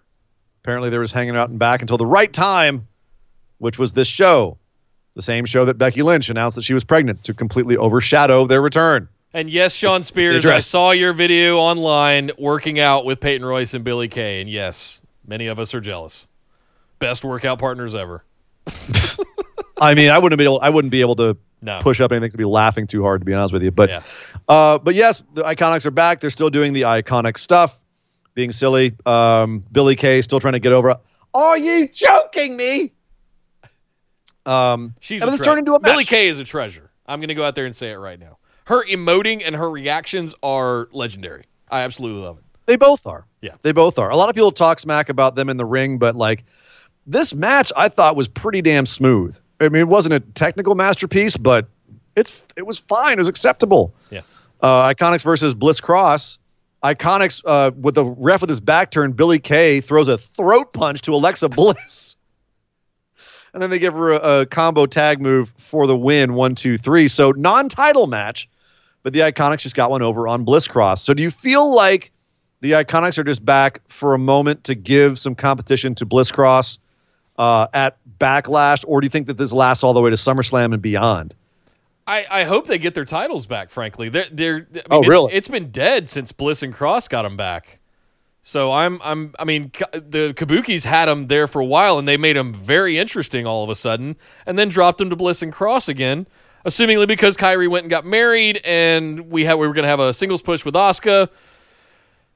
C: Apparently, they were hanging out and back until the right time, which was this show. The same show that Becky Lynch announced that she was pregnant to completely overshadow their return.
A: And yes, Shawn Spears, I saw your video online working out with Peyton Royce and Billie Kay, and yes, many of us are jealous. Best workout partners ever. *laughs*
C: I mean, I wouldn't be able. I wouldn't be able to
A: No.
C: push up anything to be laughing too hard, to be honest with you. But,
A: Yeah.
C: uh, but yes, the Iconics are back. They're still doing the iconic stuff, being silly. Um, Billie Kay still trying to get over. Are you joking me? Um,
A: She's
C: and this turned into a match.
A: Billie Kay is a treasure. I'm going to go out there and say it right now. Her emoting and her reactions are legendary. I absolutely love it.
C: They both are.
A: Yeah.
C: They both are. A lot of people talk smack about them in the ring, but like this match I thought was pretty damn smooth. I mean, it wasn't a technical masterpiece, but it's it was fine. It was acceptable.
A: Yeah.
C: Uh, Iconics versus Bliss Cross. Iconics uh, with the ref with his back turned, Billie Kay throws a throat punch to Alexa Bliss. *laughs* And then they give her a, a combo tag move for the win, one, two, three. So non-title match, but the Iconics just got one over on Bliss Cross. So do you feel like the Iconics are just back for a moment to give some competition to Bliss Cross uh, at Backlash, or do you think that this lasts all the way to SummerSlam and beyond?
A: I, I hope they get their titles back. Frankly, they're they're. I mean,
C: Oh,
A: it's-
C: really?
A: It's been dead since Bliss and Cross got them back. So I'm I'm I mean the Kabukis had them there for a while and they made them very interesting all of a sudden and then dropped them to Bliss and Cross again, assumingly because Kairi went and got married and we had we were gonna have a singles push with Asuka.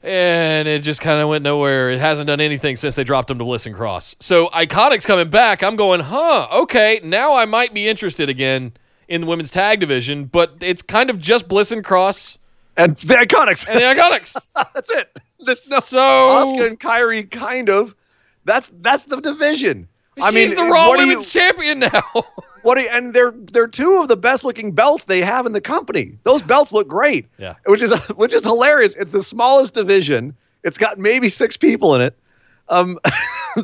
A: And it just kind of went nowhere. It hasn't done anything since they dropped them to Bliss and Cross. So Iconics coming back, I'm going, huh? Okay, now I might be interested again in the women's tag division, but it's kind of just Bliss and Cross
C: And the Iconics.
A: and the Iconics. *laughs*
C: that's it. There's no
A: So
C: Asuka and Kairi, kind of. That's that's the division. I
A: she's
C: mean,
A: the Raw
C: what do you-
A: Women's Champion now. *laughs*
C: What you, and they're they're two of the best looking belts they have in the company. Those belts look great.
A: Yeah.
C: Which is *laughs* which is hilarious. It's the smallest division. It's got maybe six people in it. Um,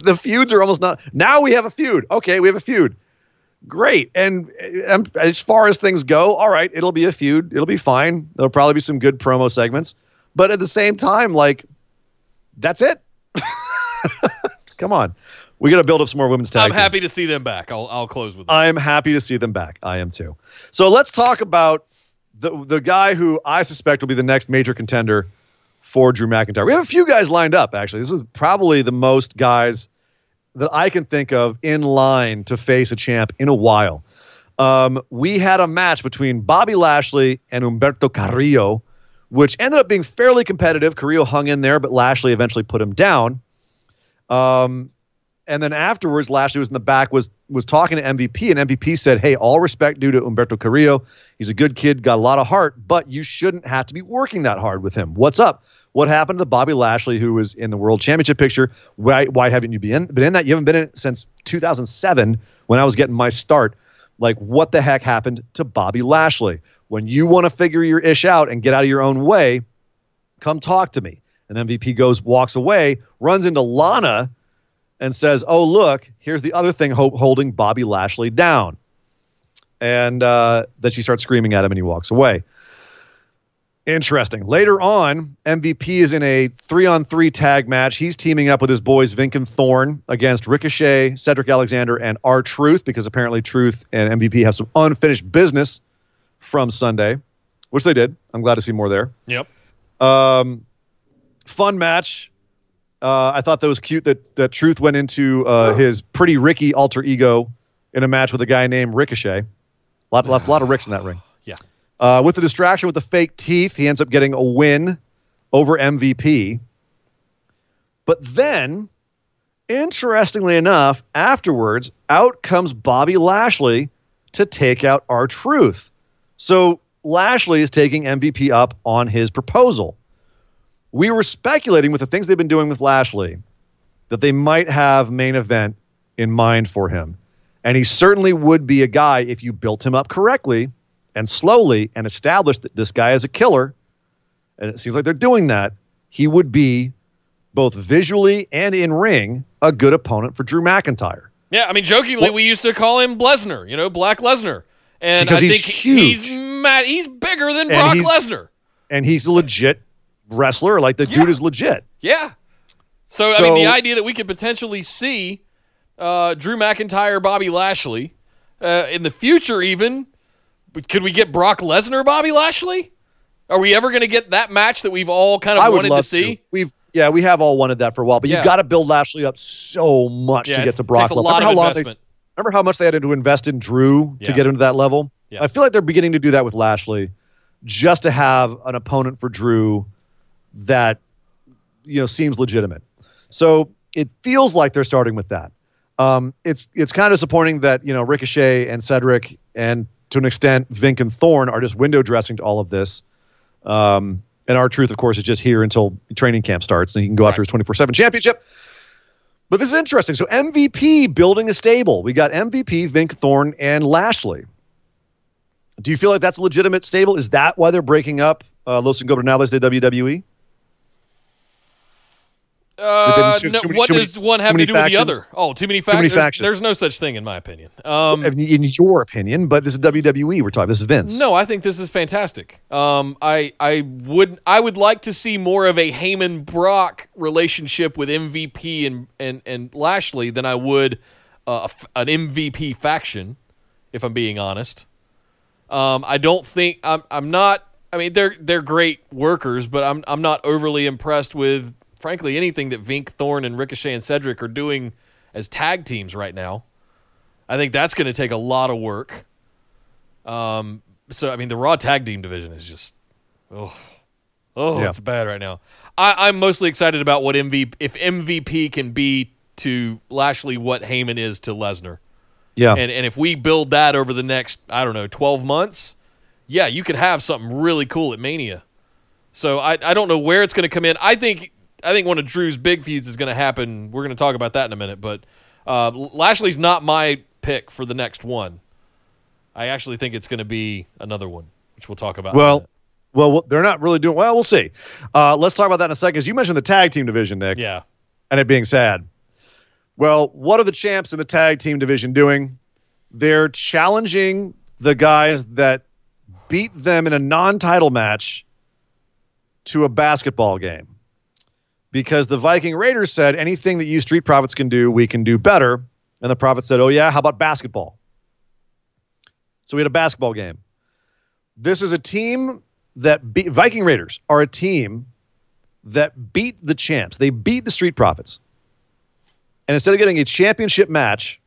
C: the feuds are almost not. Now we have a feud. Okay, we have a feud. Great. And um, as far as things go, all right, it'll be a feud. It'll be fine. There'll probably be some good promo segments. But at the same time, like, that's it. *laughs* Come on. We got to build up some more women's tag.
A: I'm happy to see them back. I'll I'll close with that.
C: I'm happy to see them back. I am too. So let's talk about the the guy who I suspect will be the next major contender for Drew McIntyre. We have a few guys lined up actually. This is probably the most guys that I can think of in line to face a champ in a while. Um, we had a match between Bobby Lashley and Humberto Carrillo, which ended up being fairly competitive. Carrillo hung in there, but Lashley eventually put him down. Um, and then afterwards, Lashley was in the back, was was talking to MVP, and MVP said, "Hey, all respect due to Humberto Carrillo. He's a good kid, got a lot of heart, but you shouldn't have to be working that hard with him. What's up? What happened to Bobby Lashley, who was in the World Championship picture? Why why haven't you been been in that? You haven't been in it since 2007 when I was getting my start. Like, what the heck happened to Bobby Lashley? When you want to figure your ish out and get out of your own way, come talk to me." And MVP goes, walks away, runs into Lana and says, "Oh, look, here's the other thing ho- holding Bobby Lashley down." And uh, then she starts screaming at him, and he walks away. Interesting. Later on, MVP is in a three-on-three tag match. He's teaming up with his boys Vink and Thorne against Ricochet, Cedric Alexander, and R Truth because apparently Truth and MVP have some unfinished business from Sunday, which they did. I'm glad to see more there.
A: Yep.
C: Um, fun match. Uh, I thought that was cute that that Truth went into uh, his pretty Ricky alter ego in a match with a guy named Ricochet. A lot, lot, lot of Ricks in that ring. Uh, with the distraction with the fake teeth, he ends up getting a win over MVP. But then, interestingly enough, afterwards, out comes Bobby Lashley to take out R Truth. So Lashley is taking MVP up on his proposal. We were speculating with the things they've been doing with Lashley that they might have main event in mind for him. And he certainly would be a guy if you built him up correctly and slowly and establish that this guy is a killer. And it seems like they're doing that. He would be both visually and in ring a good opponent for Drew McIntyre.
A: Yeah, I mean, jokingly, we used to call him Lesnar, you know, Black Lesnar. And
C: Because
A: I
C: he's
A: think
C: huge.
A: he's mad. He's bigger than Brock Lesnar.
C: And he's a legit wrestler. Like the
A: Yeah.
C: dude is legit.
A: Yeah. So, I mean, the idea that we could potentially see uh, Drew McIntyre, Bobby Lashley uh, in the future, even could we get Brock Lesnar, Bobby Lashley? Are we ever going to get that match that we've all kind of
C: I would
A: wanted
C: love
A: to see?
C: We've yeah, we have all wanted that for a while, but
A: Yeah.
C: you've got to build Lashley up so much
A: Yeah,
C: to get to Brock.
A: takes a lot
C: remember
A: of
C: how long they, remember how much they had to invest in Drew to get him to that level?
A: Yeah.
C: I feel like they're beginning to do that with Lashley, just to have an opponent for Drew that you know seems legitimate. So it feels like they're starting with that. Um, it's it's kind of disappointing that you know Ricochet and Cedric and to an extent Vink and Thorne are just window dressing to all of this. Um, and R Truth, of course, is just here until training camp starts, and he can go after his twenty four seven championship. But this is interesting. So MVP building a stable. We got MVP, Vink, Thorne, and Lashley. Do you feel like that's a legitimate stable? Is that why they're breaking up uh, Los Ingobernables de WWE?
A: Uh,
C: too-
A: no,
C: too many-
A: what
C: many-
A: does one have to do with the other? Oh, too many,
C: Too many
A: fac- there's-
C: factions.
A: There's no such thing, in my opinion. Um,
C: in in your opinion, but this is WWE we're talking. This is Vince.
A: No, I think this is fantastic. Um, I I would I would like to see more of a Heyman Brock relationship with MVP and and and Lashley than I would uh, an MVP faction, if I'm being honest. Um, I don't think I'm I'm not. I mean, they're they're great workers, but I'm I'm not overly impressed with, frankly, anything that Vink, Thorne, and Ricochet and Cedric are doing as tag teams right now. I think that's going to take a lot of work. Um, so I mean, the Raw tag team division is just, oh, oh,
C: Yeah.
A: it's bad right now. I, I'm mostly excited about what MVP if MVP can be to Lashley what Heyman is to Lesnar,
C: Yeah.
A: and and if we build that over the next I don't know 12 months, yeah, you could have something really cool at Mania. So I I don't know where it's going to come in. I think I think one of Drew's big feuds is going to happen. We're going to talk about that in a minute, but uh, Lashley's not my pick for the next one. I actually think it's going to be another one, which we'll talk about.
C: well, well, they're not really doing well. We'll see. Uh, let's talk about that in a second. 'cause you mentioned the tag team division, Nick,
A: yeah,
C: and it being sad. Well, what are the champs in the tag team division doing? They're challenging the guys that beat them in a non-title match to a basketball game. Because the Viking Raiders said anything that you Street Profits can do, we can do better. And the prophet said, "Oh yeah, how about basketball?" So we had a basketball game. This is a team that beat Viking Raiders are a team that beat the champs. They beat the Street Profits. And instead of getting a championship match,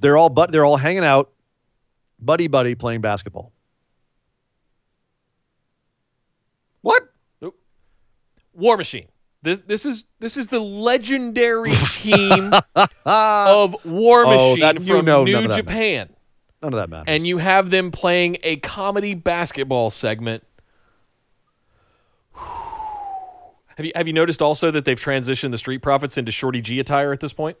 C: they're all but they're all hanging out, buddy buddy playing basketball. What?
A: War Machine. This this is this is the legendary *laughs* team *laughs* of War
C: Oh,
A: Machine
C: that-
A: from
C: know
A: New Japan.
C: None of that matters.
A: and you have them playing a comedy basketball segment. Have you have you noticed also that they've transitioned the Street Profits into Shorty G attire at this point?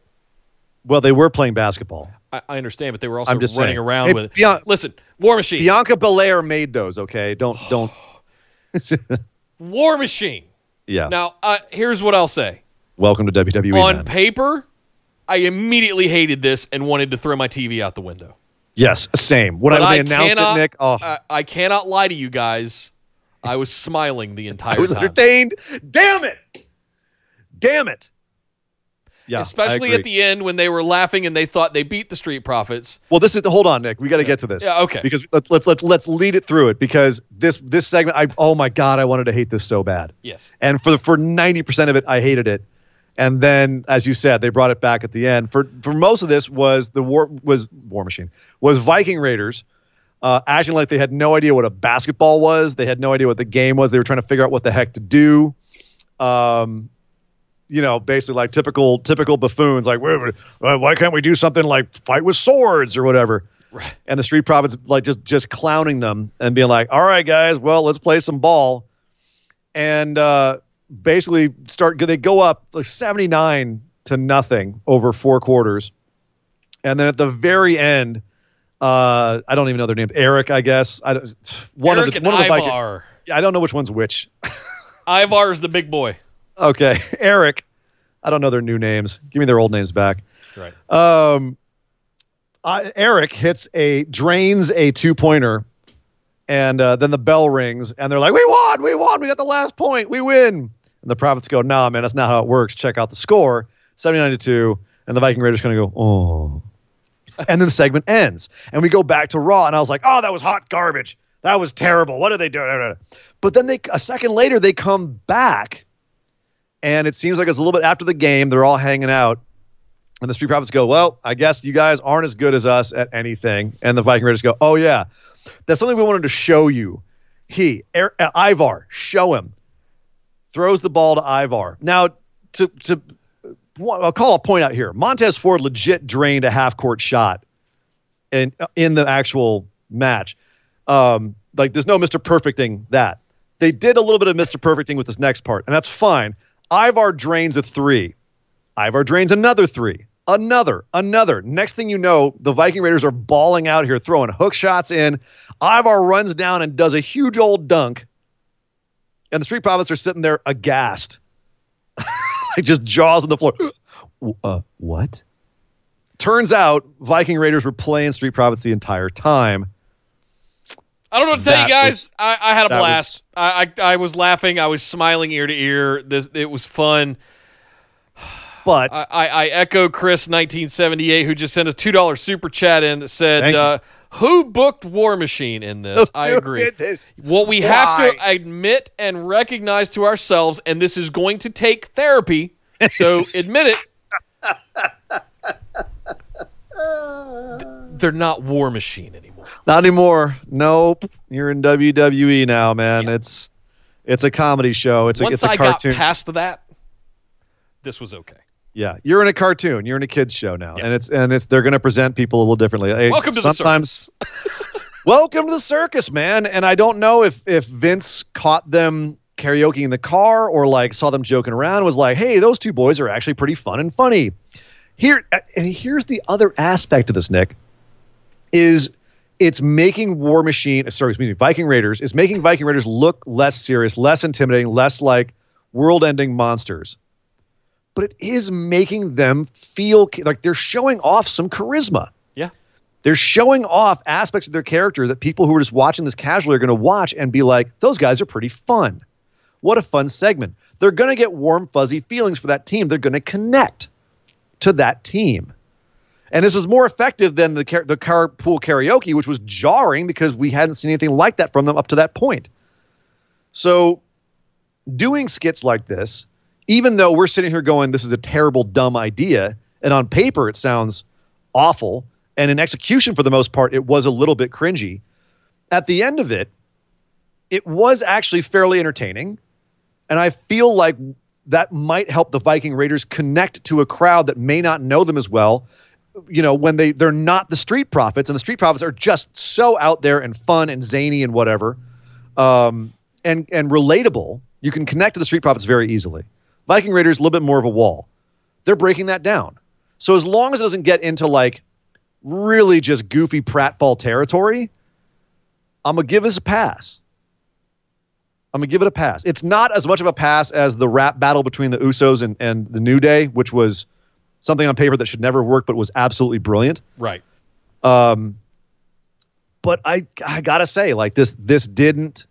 C: well, they were playing basketball.
A: I, I understand, but they were also
C: I'm just
A: running
C: saying.
A: around
C: Hey,
A: with it.
C: Bian-
A: Listen, War Machine,
C: Bianca Belair made those. Okay, don't don't. *sighs*
A: War Machine.
C: Yeah.
A: Now, uh, here's what I'll say.
C: Welcome to WWE.
A: On
C: man.
A: paper, I immediately hated this and wanted to throw my TV out the window.
C: yes, same. When, I, they announced
A: cannot-
C: it, Nick, oh,
A: I, I cannot lie to you guys. I was smiling the entire *laughs*
C: I was
A: time.
C: entertained. Damn it! Damn it! Yeah,
A: Especially at the end when they were laughing and they thought they beat the Street Profits.
C: Well, this is hold on, Nick. We got to get to this.
A: Yeah, okay.
C: Because let's let's let's let's lead it through it because this this segment, I oh my god, I wanted to hate this so bad,
A: Yes.
C: and for the, for ninety percent of it, I hated it, and then as you said, they brought it back at the end. For for most of this was the war was War Machine was Viking Raiders. Uh, acting like they had no idea what a basketball was. They had no idea what the game was. They were trying to figure out what the heck to do. Um, you know, basically like typical typical buffoons, like "Wait, wait, why can't we do something like fight with swords or whatever?
A: Right.
C: And the Street Profits like just just clowning them and being like, all right, guys, well, let's play some ball, and uh, basically start. They go up like seventy nine to nothing over four quarters, and then at the very end. Uh, I don't even know their name. Erik, I guess. I don't, one
A: Erik
C: of the
A: and
C: one of the Viking-
A: Ivar.
C: I don't know which one's which. *laughs*
A: Ivar's the big boy.
C: Okay, *laughs* Erik. I don't know their new names. Give me their old names back.
A: Right.
C: Um, I, Erik hits a drains a two pointer, and uh, then the bell rings, and they're like, "We won! We won! We got the last point! We win!" And the Profits go, "Nah, man, that's not how it works. Check out the score, seventy nine to two." And the Viking Raiders kind of go, "Oh," and then the segment ends, and we go back to Raw, and I was like, "Oh, that was hot garbage. That was terrible. What are they doing?" But then they a second later they come back, and it seems like it's a little bit after the game. They're all hanging out, and the Street Profits go, "Well, I guess you guys aren't as good as us at anything." And the Viking Raiders go, "Oh yeah, that's something we wanted to show you." He, er, uh, Ivar, show him. Throws the ball to Ivar. Now, to to I'll call a point out here. Montez Ford legit drained a half court shot in in the actual match. Um, like there's no Mr. Perfecting that. They did a little bit of Mr. Perfecting with this next part, and that's fine. Ivar drains a three. Ivar drains another three. Another, another. Next thing you know, the Viking Raiders are balling out here, throwing hook shots in. Ivar runs down and does a huge old dunk. And the Street Profits are sitting there aghast. *laughs* like just jaws on the floor. uh, what? Turns out Viking Raiders were playing Street Profits the entire time.
A: I don't know what to tell you guys.
C: was-
A: I, I had a
C: that
A: blast. I, I I was laughing. I was smiling ear to ear. This it was fun.
C: But
A: I, I, I echo Chris 1978 who just sent us two dollar super chat in that said, uh, "Who booked War Machine in this?" *laughs* I agree.
C: did this?
A: What we have to admit and recognize to ourselves, and this is going to take therapy. So *laughs* admit it. *laughs* They're not War Machine anymore.
C: Not anymore. Nope. You're in WWE now, man. It's it's a comedy show. It's a it's a cartoon.
A: I got past that, this was okay.
C: yeah, you're in a cartoon. You're in a kids show now,
A: Yeah.
C: and it's and it's they're going to present people a little differently.
A: Welcome to the
C: sometimes. *laughs* *laughs* welcome to the circus, man. And I don't know if if Vince caught them karaoke in the car or like saw them joking around. and Was like, hey, those two boys are actually pretty fun and funny. Here and here's the other aspect of this, Nick. Is it's making War Machine, uh, sorry, excuse me, Viking Raiders is making Viking Raiders look less serious, less intimidating, less like world-ending monsters. But it is making them feel like they're showing off some charisma.
A: Yeah.
C: They're showing off aspects of their character that people who are just watching this casually are going to watch and be like, those guys are pretty fun. What a fun segment. They're going to get warm, fuzzy feelings for that team. They're going to connect to that team. And this is more effective than the car- the carpool karaoke, which was jarring because we hadn't seen anything like that from them up to that point. So, doing skits like this, even though we're sitting here going, "This is a terrible, dumb idea," and on paper it sounds awful, and in execution for the most part it was a little bit cringy. At the end of it, it was actually fairly entertaining, and I feel like that might help the Viking Raiders connect to a crowd that may not know them as well you know when they they're not the street profits and the street profits are just so out there and fun and zany and whatever um and and relatable you can connect to the street profits very easily. Viking raiders a little bit more of a wall. They're breaking that down. So as long as it doesn't get into like really just goofy pratfall territory i'm gonna give this a pass. I'm gonna give it a pass. It's not as much of a pass as the rap battle between the usos and, and the new day which was something on paper that should never work, but was absolutely brilliant.
A: Right.
C: Um, but I I gotta say, like this this didn't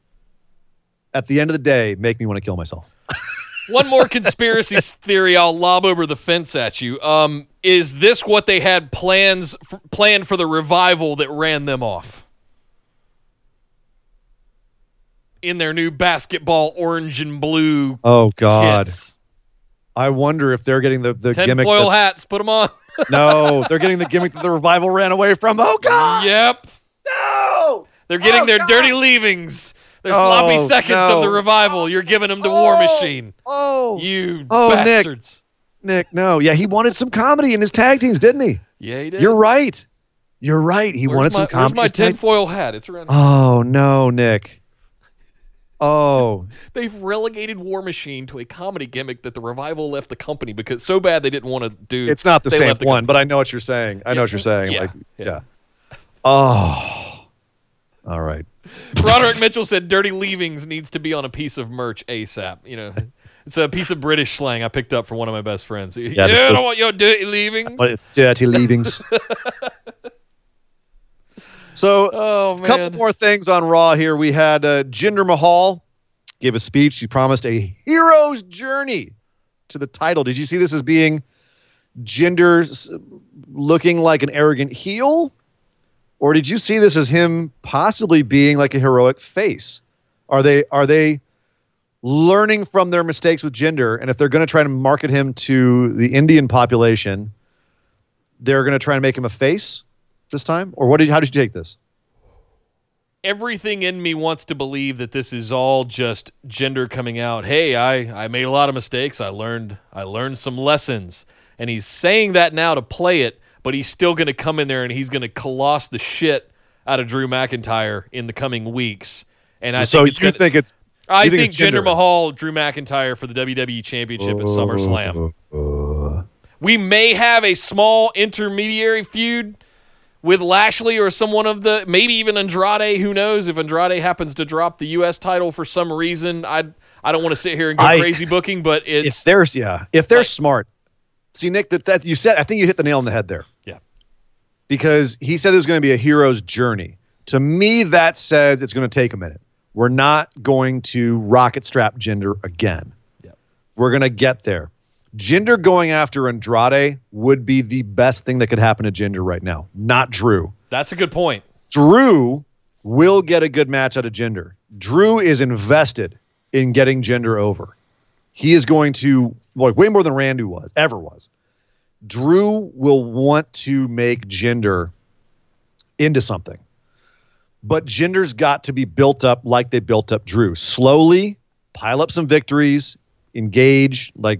C: at the end of the day make me want to kill myself. *laughs*
A: One more conspiracy theory I'll lob over the fence at you. Um, is this what they had plans f- planned for the revival that ran them off? In their new basketball orange and blue
C: Oh God,
A: kits.
C: I wonder if they're getting the the
A: Ten
C: gimmick.
A: foil
C: that-
A: hats, put them on. *laughs*
C: no, they're getting the gimmick that the revival ran away from. Oh God,
A: yep.
C: no!
A: They're getting
C: Oh,
A: their
C: God.
A: dirty leavings. They're oh, sloppy
C: Oh,
A: seconds
C: no.
A: of the revival. You're giving them to War
C: Oh.
A: Machine.
C: Oh,
A: You
C: Oh, Nick.
A: bastards.
C: Nick, no. Yeah, he wanted some comedy in his tag teams, didn't he?
A: Yeah, he did.
C: You're right. You're right. He
A: Where's
C: wanted
A: my,
C: some comedy.
A: Where's my tinfoil hat? It's around.
C: Oh no, Nick. Oh, *laughs*
A: They've relegated War Machine to a comedy gimmick that the revival left the company because so bad they didn't want to do.
C: it's not the same
A: the
C: one, but I know what you're saying. I know what you're saying.
A: Yeah,
C: Like,
A: yeah.
C: yeah. Oh, all right.
A: Roderick Mitchell said "Dirty Leavings" needs to be on a piece of merch ASAP. You know, it's a piece of British slang I picked up from one of my best friends. Yeah,
C: just
A: I don't want your dirty leavings.
C: Dirty leavings. *laughs* so,
A: Oh
C: a couple more things on Raw here. We had uh, Jinder Mahal give a speech. He promised a hero's journey to the title. Did you see this as being Jinder looking like an arrogant heel? Or did you see this as him possibly being like a heroic face? Are they are they learning from their mistakes with Jinder? And if they're going to try to market him to the Indian population, they're going to try and make him a face this time? Or what did how did you take this?
A: everything in me wants to believe that this is all just Jinder coming out. Hey, I I made a lot of mistakes. I learned I learned some lessons, and he's saying that now to play it, but he's still going to come in there and he's going to coloss the shit out of Drew McIntyre in the coming weeks. And I
C: so
A: think it's
C: you
A: gonna,
C: think it's
A: I
C: think
A: think
C: it's
A: Jinder? Mahal, Drew McIntyre for the WWE Championship at SummerSlam. We may have a small intermediary feud with Lashley or someone of the maybe even Andrade. Who knows if Andrade happens to drop the U.S. title for some reason? I I don't want to sit here and go
C: I-
A: crazy booking, but
C: if
A: it's
C: they're yeah, if they're
A: like-
C: smart. See, Nick, that, that you said, I think you hit the nail on the head there.
A: Yeah.
C: Because he said there's going to be a hero's journey. To me, that says it's going to take a minute. We're not going to rocket strap Jinder again.
A: Yeah.
C: We're going to get there. Jinder going after Andrade would be the best thing that could happen to Jinder right now, not Drew.
A: that's a good point.
C: Drew will get a good match out of Jinder. Drew is invested in getting Jinder over. He is going to like way more than Randy was ever was. Drew will want to make Jinder into something. But Jinder's got to be built up like they built up Drew. Slowly pile up some victories, engage, like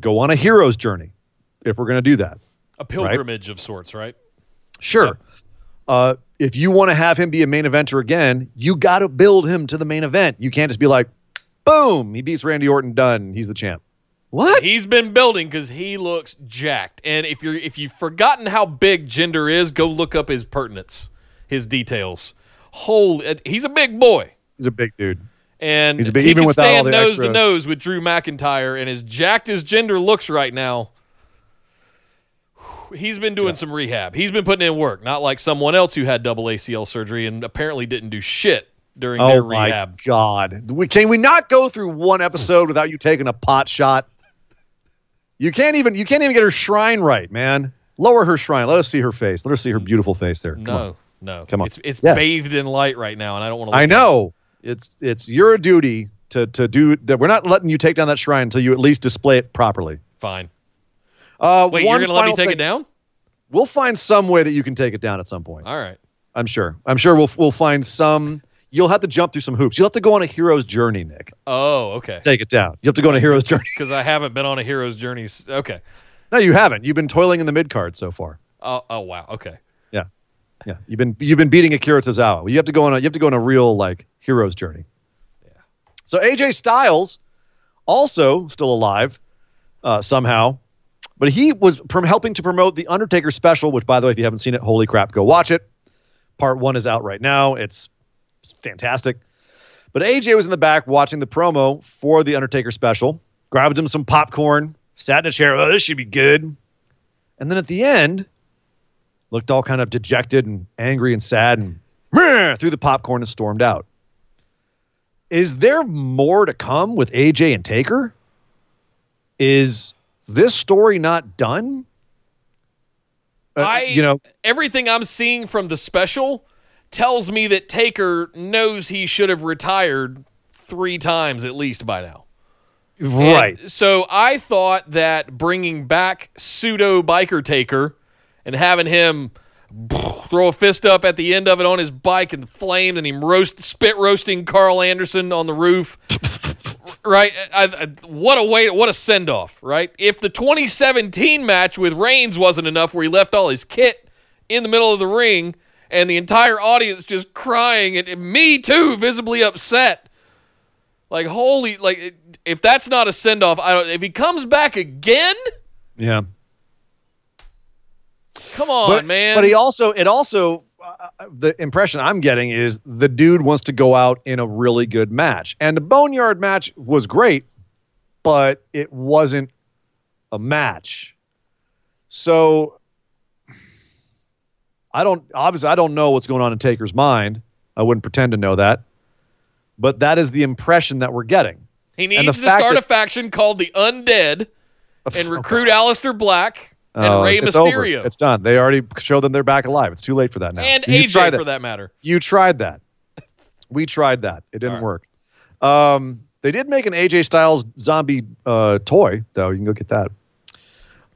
C: go on a hero's journey if we're going to do that.
A: A pilgrimage of sorts, right?
C: Sure.
A: Yep.
C: Uh, if you want to have him be a main eventer again, you got to build him to the main event. You can't just be like, boom, he beats Randy Orton, done. He's the champ. What?
A: He's been building because he looks jacked. And if you're if you've forgotten how big Jinder is, go look up his pertinence, his details. Holy, he's a big boy.
C: He's a big dude.
A: And
C: He's a big-
A: he
C: even without all
A: stand nose
C: extra-
A: to nose with Drew McIntyre, and as jacked as Jinder looks right now, he's been doing some rehab. He's been putting in work, not like someone else who had double ACL surgery and apparently didn't do shit during
C: Oh
A: their rehab. Oh my.
C: God. We, can we not go through one episode without you taking a pot shot? You can't even you can't even get her shrine right, man. Lower her shrine. Let us see her face. Let her see her beautiful face there. Come on.
A: No, no,
C: Come on.
A: It's it's
C: Yes.
A: bathed in light right now, and I don't want to.
C: I know. It's it's your duty to to do that. We're not letting you take down that shrine until you at least display it properly.
A: Fine.
C: Uh,
A: Wait, you're gonna let me take
C: thing-
A: it down?
C: We'll find some way that you can take it down at some point.
A: All right.
C: I'm sure. I'm sure we'll we'll find some. You'll have to jump through some hoops. You'll have to go on a hero's journey, Nick.
A: Oh, okay.
C: Take it down. You have to go on a hero's journey. *laughs*
A: Because I haven't been on a hero's journey. Okay.
C: No, you haven't. You've been toiling in the mid card so far.
A: Oh, oh wow. Okay.
C: Yeah, yeah, you've been you've been beating Akira Tozawa. You have to go on a you have to go on a real like hero's journey.
A: Yeah.
C: So AJ Styles, also still alive, uh, somehow, but he was prom- helping to promote the Undertaker special. Which, by the way, if you haven't seen it, holy crap, go watch it. Part one is out right now. It's fantastic. But AJ was in the back watching the promo for the Undertaker special. Grabbed him some popcorn, sat in a chair. Oh, this should be good. And then at the end, looked all kind of dejected and angry and sad and threw the popcorn and stormed out. Is there more to come with AJ and Taker? Is this story not done? Uh,
A: I-
C: you know,
A: Everything I'm seeing from the special tells me that Taker knows he should have retired three times at least by now. And
C: right.
A: so I thought that bringing back pseudo biker Taker and having him throw a fist up at the end of it on his bike and the flames, and he roast spit roasting Karl Anderson on the roof. right? I, I, what a way! What a send off! Right? If the 2017 match with Reigns wasn't enough, where he left all his kit in the middle of the ring, and the entire audience just crying, and, and me too, visibly upset. Like holy, like if that's not a send off, I don't. If he comes back again,
C: Yeah.
A: Come on,
C: but,
A: man.
C: But he also, it also, uh, the impression I'm getting is the dude wants to go out in a really good match. And the Boneyard match was great, but it wasn't a match. So I don't, obviously, I don't know what's going on in Taker's mind. I wouldn't pretend to know that. But that is the impression that we're getting.
A: he needs to start
C: that-
A: a faction called the Undead and
C: Okay. *laughs*
A: recruit Aleister Black and
C: Oh,
A: Rey
C: it's over.
A: Mysterio
C: It's done. They already showed them they're back alive. It's too late for that now.
A: and
C: You
A: AJ
C: tried
A: for that matter.
C: You tried that. We tried that. It didn't
A: All
C: work. Um, they did make an AJ Styles zombie uh, toy, though. You can go get that.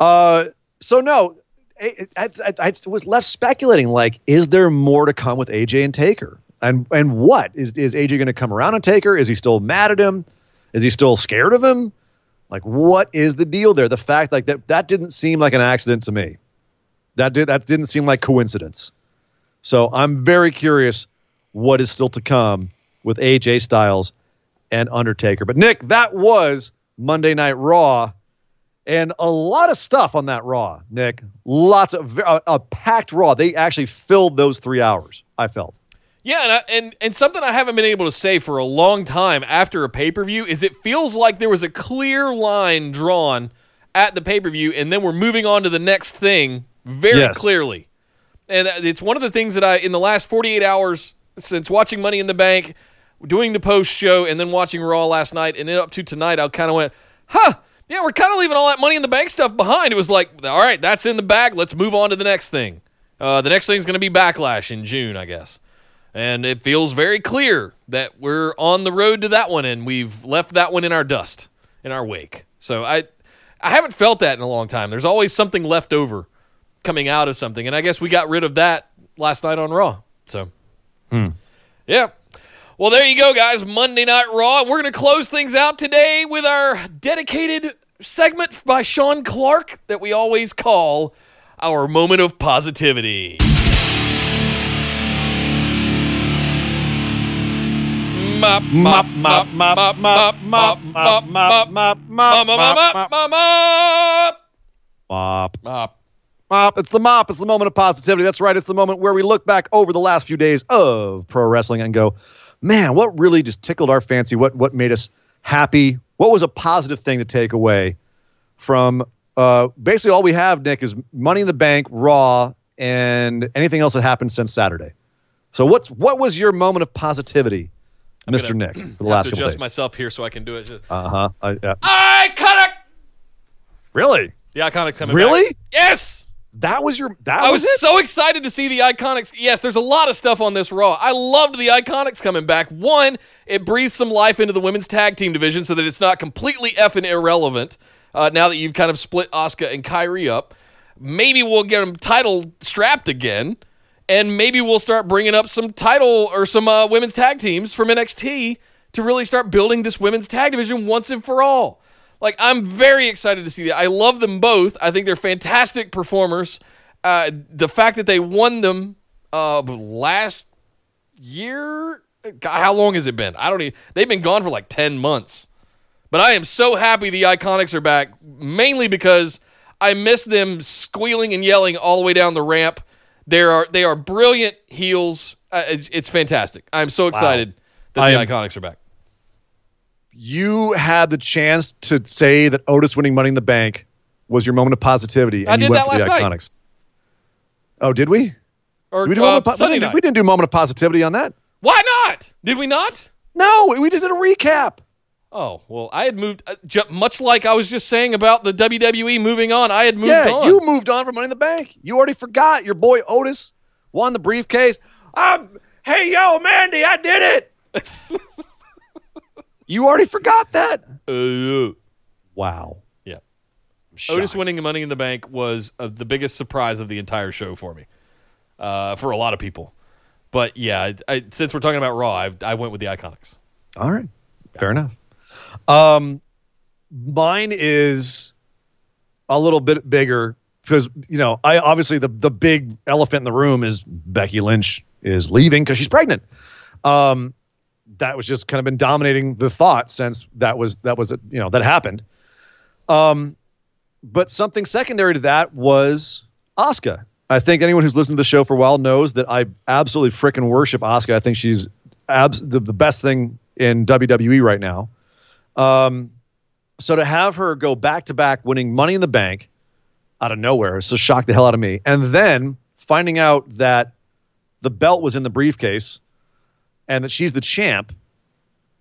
C: Uh, so no, I, I, I, was left speculating. Like, is there more to come with AJ and Taker? And and what is is AJ going to come around on Taker? Is he still mad at him? Is he still scared of him? Like, what is the deal there? The fact like that that didn't seem like an accident to me. That did that didn't seem like coincidence. So I'm very curious what is still to come with AJ Styles and Undertaker. But Nick, that was Monday Night Raw, and a lot of stuff on that Raw. Nick, lots of a, a packed Raw. They actually filled those three hours. I felt.
A: Yeah, and, I, and and something I haven't been able to say for a long time after a pay per view is it feels like there was a clear line drawn at the pay per view, and then we're moving on to the next thing very
C: Yes.
A: clearly. And it's one of the things that I in the last 48 hours since watching Money in the Bank, doing the post show, and then watching Raw last night, and then up to tonight, I kind of went, huh. Yeah, we're kind of leaving all that money in the bank stuff behind. It was like, all right, that's in the bag. Let's move on to the next thing. Uh, the next thing is going to be Backlash in June, I guess and it feels very clear that we're on the road to that one and we've left that one in our dust in our wake. So i i haven't felt that in a long time. There's always something left over coming out of something and i guess we got rid of that last night on raw so. Hmm. Yeah. Well there you go guys. Monday night raw. We're going to close things out today with our dedicated segment by sean clark that we always call our moment of positivity Mop,
C: Mop, mop, mop, mop, mop, mop, mop, mop, mop,
A: mop, mop, mop, mop, mop,
C: Mop.
A: mop.
C: Mop. It's the mop. It's the moment of positivity. That's right. It's the moment where we look back over the last few days of pro wrestling and go, man, what really just tickled our fancy? What what made us happy? What was a positive thing to take away from uh, basically all we have, Nick, is Money in the Bank, Raw, and anything else that happened since Saturday. So what's what was your moment of positivity, Mr. Nick, for the
A: have
C: last
A: to
C: couple
A: adjust
C: days?
A: myself here so I can do it.
C: Uh huh. Uh, yeah.
A: Iconic.
C: Really?
A: The Iconics coming back. Really? Yes.
C: That was your. That
A: I
C: was,
A: was
C: it.
A: so excited to see the Iconics. Yes, there's a lot of stuff on this Raw. I loved the Iconics coming back. One, it breathes some life into the women's tag team division so that it's not completely effing irrelevant uh, now that you've kind of split Asuka and Kairi up. Maybe we'll get them title strapped again, and maybe we'll start bringing up some title or some uh, women's tag teams from NXT to really start building this women's tag division once and for all. Like I'm very excited to see that. I love them both. I think they're fantastic performers. Uh, the fact that they won them uh, last year, God, how long has it been? I don't even. They've been gone for like ten months. But I am so happy the Iconics are back, mainly because I miss them squealing and yelling all the way down the ramp. They are they are brilliant heels. Uh, it's, it's fantastic. I'm so excited that
C: I
A: the
C: am-
A: Iconics are back.
C: you had the chance to say that Otis winning Money in the Bank was your moment of positivity, and
A: I
C: you
A: did
C: went for the
A: last night.
C: Iconics. Oh, did we?
A: Or
C: Did we, do
A: uh,
C: po- we, didn't, we didn't do moment of positivity on that.
A: Why not? Did we not?
C: No, we just did a recap.
A: Oh well, I had moved uh, ju- much like I was just saying about the WWE moving on. I had moved
C: yeah,
A: on.
C: you moved on from Money in the Bank. You already forgot your boy Otis won the briefcase. Um, hey, yo, Mandy, I did it. *laughs* you already forgot that.
A: Uh,
C: Wow.
A: Yeah. Otis winning Money in the Bank was uh, the biggest surprise of the entire show for me. uh, for a lot of people. But yeah, I, I, since we're talking about Raw, I, I went with the Iconics.
C: All right, fair enough. Um, mine is a little bit bigger because you know I obviously the the big elephant in the room is Becky Lynch is leaving because she's pregnant. Um, that was just kind of been dominating the thought since that was that was you know that happened. Um, but something secondary to that was Asuka. I think anyone who's listened to the show for a while knows that I absolutely freaking worship Asuka. I think she's abs- the, the best thing in WWE right now. Um, so to have her go back to back winning Money in the Bank out of nowhere, so shocked the hell out of me, and then finding out that the belt was in the briefcase and that she's the champ,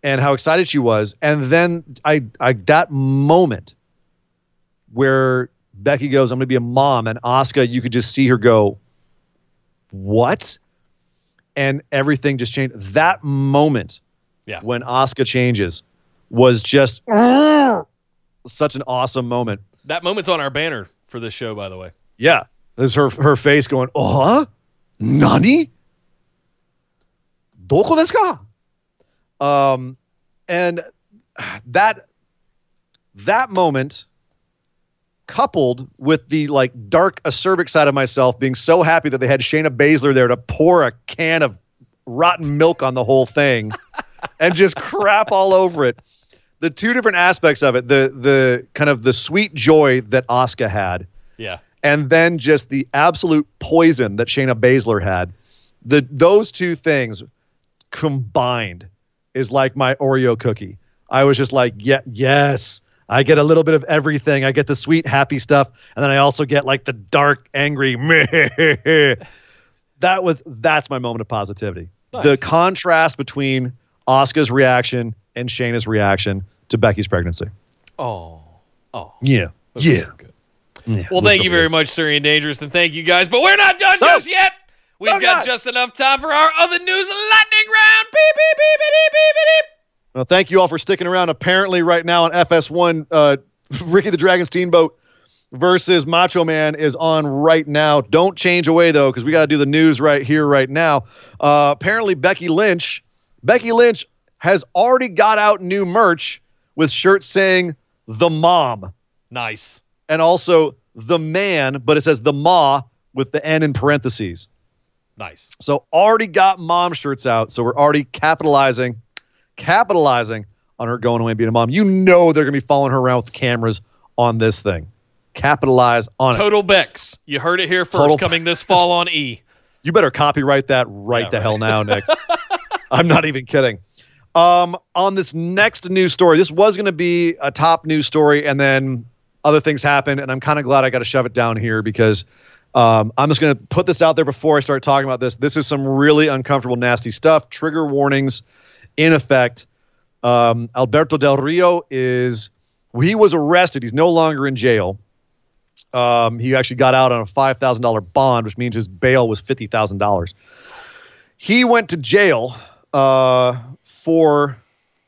C: and how excited she was, and then I, I that moment where Becky goes, I'm going to be a mom. And Asuka, you could just see her go, What? And everything just changed. That moment
A: yeah.
C: when Asuka changes was just such an awesome moment.
A: That moment's on our banner for this show, by the way.
C: Yeah. There's her her face going, Oh, Nani? Doko desu ka? Um, and that that moment coupled with the like dark acerbic side of myself being so happy that they had Shayna Baszler there to pour a can of rotten milk on the whole thing *laughs* and just crap all over it. The two different aspects of it, the the kind of the sweet joy that Asuka had,
A: Yeah.
C: and then just the absolute poison that Shayna Baszler had. The those two things combined is like my Oreo cookie. I was just like, yeah, yes. I get a little bit of everything. I get the sweet, happy stuff, and then I also get like the dark, angry. *laughs* that was that's my moment of positivity.
A: Nice.
C: The contrast between Asuka's reaction and Shayna's reaction to Becky's pregnancy.
A: Oh. Oh.
C: Yeah,
A: That's
C: yeah.
A: so
C: yeah.
A: Well, thank you very much, Sir Ian Dangerous, and thank you guys. But we're not done
C: No.
A: just yet. We've
C: Oh,
A: got
C: God.
A: just enough time for our other news lightning round. Beep, beep, beep, beep, beep, beep,
C: Well, thank you all for sticking around. Apparently, right now on FS1, uh, *laughs* Ricky the Dragon Steamboat versus Macho Man is on right now. Don't change away though, because we got to do the news right here, right now. Uh, apparently, Becky Lynch, Becky Lynch has already got out new merch with shirts saying "the mom"
A: Nice.
C: and also "the man," but it says "the ma" with the N in parentheses.
A: Nice.
C: So already got mom shirts out. So we're already capitalizing, capitalizing on her going away and being a mom. You know they're gonna be following her around with cameras on this thing. Capitalize on it.
A: Total Bex. You heard it here first.
C: Total-
A: Coming this fall on E.
C: You better copyright that right
A: Yeah,
C: the
A: right.
C: hell now, Nick. *laughs* I'm not even kidding. Um, on this next news story, this was going to be a top news story, and then other things happened, and I'm kind of glad I got to shove it down here because um, I'm just going to put this out there before I start talking about this. This is some really uncomfortable, nasty stuff. Trigger warnings in effect. Um, Alberto Del Rio is he was arrested. He's no longer in jail. Um, he actually got out on a five thousand dollar bond, which means his bail was fifty thousand dollars. He went to jail uh, for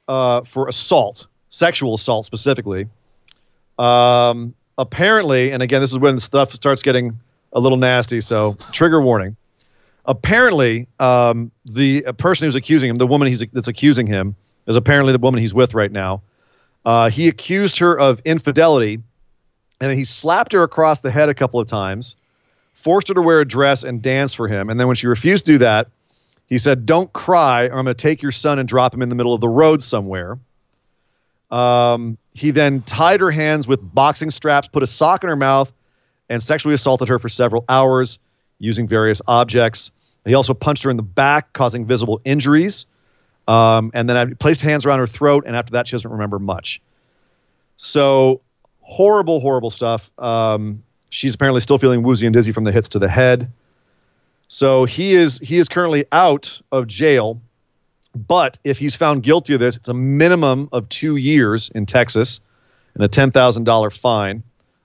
C: uh, for assault, sexual assault specifically. Um, apparently, and again, this is when stuff starts getting a little nasty. So, trigger warning. Apparently, um, the person who's accusing him, the woman he's that's accusing him, is apparently the woman he's with right now. Uh, he accused her of infidelity, and he slapped her across the head a couple of times, forced her to wear a dress and dance for him. And then when she refused to do that, he said, "Don't cry, or I'm going to take your son and drop him in the middle of the road somewhere." Um, he then tied her hands with boxing straps, put a sock in her mouth, and sexually assaulted her for several hours using various objects. He also punched her in the back, causing visible injuries. Um, and then I placed hands around her throat, and after that, she doesn't remember much. So horrible, horrible stuff. Um, she's apparently still feeling woozy and dizzy from the hits to the head. So he is he is currently out of jail, but if he's found guilty of this, it's a minimum of two years in Texas and a ten thousand dollar fine.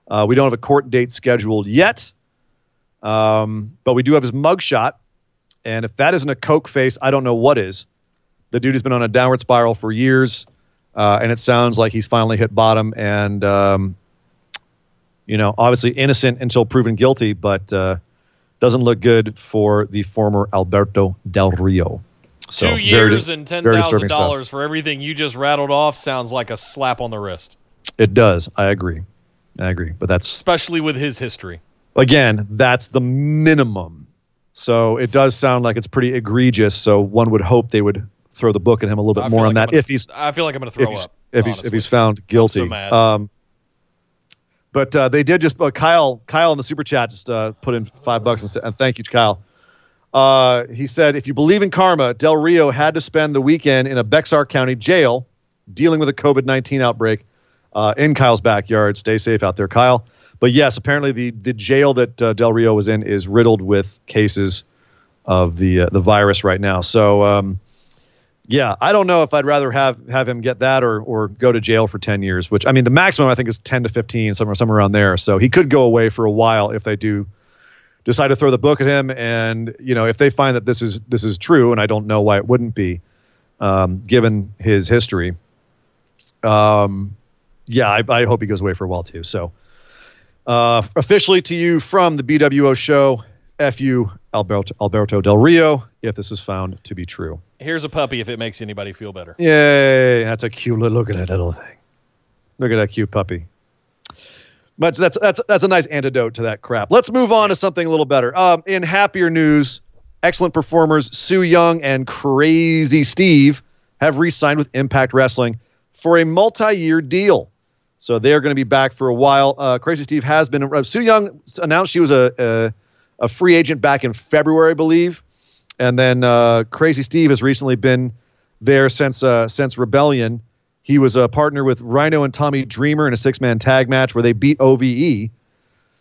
C: Uh, we don't have a court date scheduled yet, um, but we do have his mugshot, and if that isn't a coke face, I don't know what is. The dude has been on a downward spiral for years, uh, and it sounds like he's finally hit bottom. And um, you know, obviously innocent until proven guilty, but uh, doesn't look good for the former Alberto Del Rio. So
A: Two years
C: dis-
A: and ten
C: very
A: thousand dollars for everything you just rattled off sounds like a slap on the wrist,
C: It does. I agree. I agree. But that's
A: especially with his history.
C: again, that's the minimum. So it does sound like it's pretty egregious. So one would hope they would throw the book at him a little bit
A: I
C: more on
A: like
C: that
A: gonna-
C: if he's
A: I feel like I'm going to
C: if
A: throw
C: he's
A: up.
C: if he's if he's found guilty.
A: mad.
C: Um, but uh, they did just uh, Kyle Kyle in the super chat just uh, put in five bucks and, said, and thank you, Kyle. Uh, he said, if you believe in karma, Del Rio had to spend the weekend in a Bexar County jail dealing with a COVID nineteen outbreak uh, in Kyle's backyard. Stay safe out there, Kyle. But yes, apparently the the jail that uh, Del Rio was in is riddled with cases of the the virus right now. So. Um, yeah, I don't know if I'd rather have have him get that or or go to jail for ten years. Which I mean, the maximum I think is ten to fifteen, somewhere somewhere around there. So he could go away for a while if they do decide to throw the book at him. And you know, if they find that this is this is true, and I don't know why it wouldn't be, um, given his history. Um, yeah, I, I hope he goes away for a while too. So, uh, officially to you from the BWO show, fu Alberto, Alberto Del Rio, if this is found to be true.
A: Here's a puppy if it makes anybody feel better.
C: Yay! That's a cute little. Look at that little thing. Look at that cute puppy. But that's that's that's a nice antidote to that crap. Let's move on to something a little better. Um, in happier news, excellent performers Su Yung and Crazy Steve have re-signed with Impact Wrestling for a multi-year deal. So they're going to be back for a while. Uh, Crazy Steve has been. Uh, Su Yung announced she was a, a a free agent back in February, I believe, and then uh, Crazy Steve has recently been there since uh, since Rebellion. He was a partner with Rhino and Tommy Dreamer in a six man tag match where they beat OVE.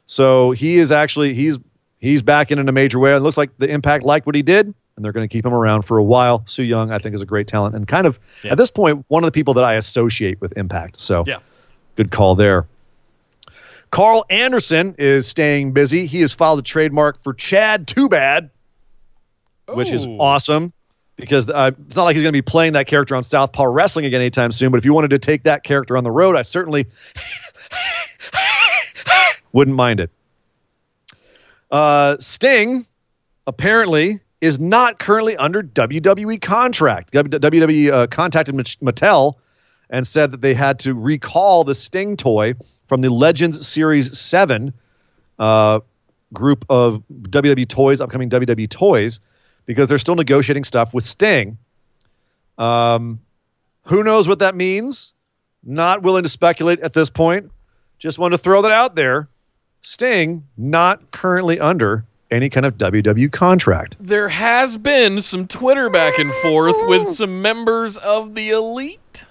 C: So he is actually he's he's back in in a major way. It looks like the Impact liked what he did, and they're going to keep him around for a while. Su Yung, I think, is a great talent and kind of
A: Yeah.
C: at this point one of the people that I associate with Impact. So
A: Yeah.
C: good call there. Karl Anderson is staying busy. He has filed a trademark for Chad Too Bad, which is awesome because uh, it's not like he's going to be playing that character on Southpaw Wrestling again anytime soon. But if you wanted to take that character on the road, I certainly *laughs* wouldn't mind it. Uh, Sting apparently is not currently under WWE contract. WWE uh, contacted Mattel and said that they had to recall the Sting toy from the Legends Series 7 uh, group of WWE toys, upcoming WWE toys, because they're still negotiating stuff with Sting. Um, who knows what that means? Not willing to speculate at this point. Just want to throw that out there. Sting not currently under any kind of WWE contract.
A: There has been some Twitter back and forth with some members of the elite,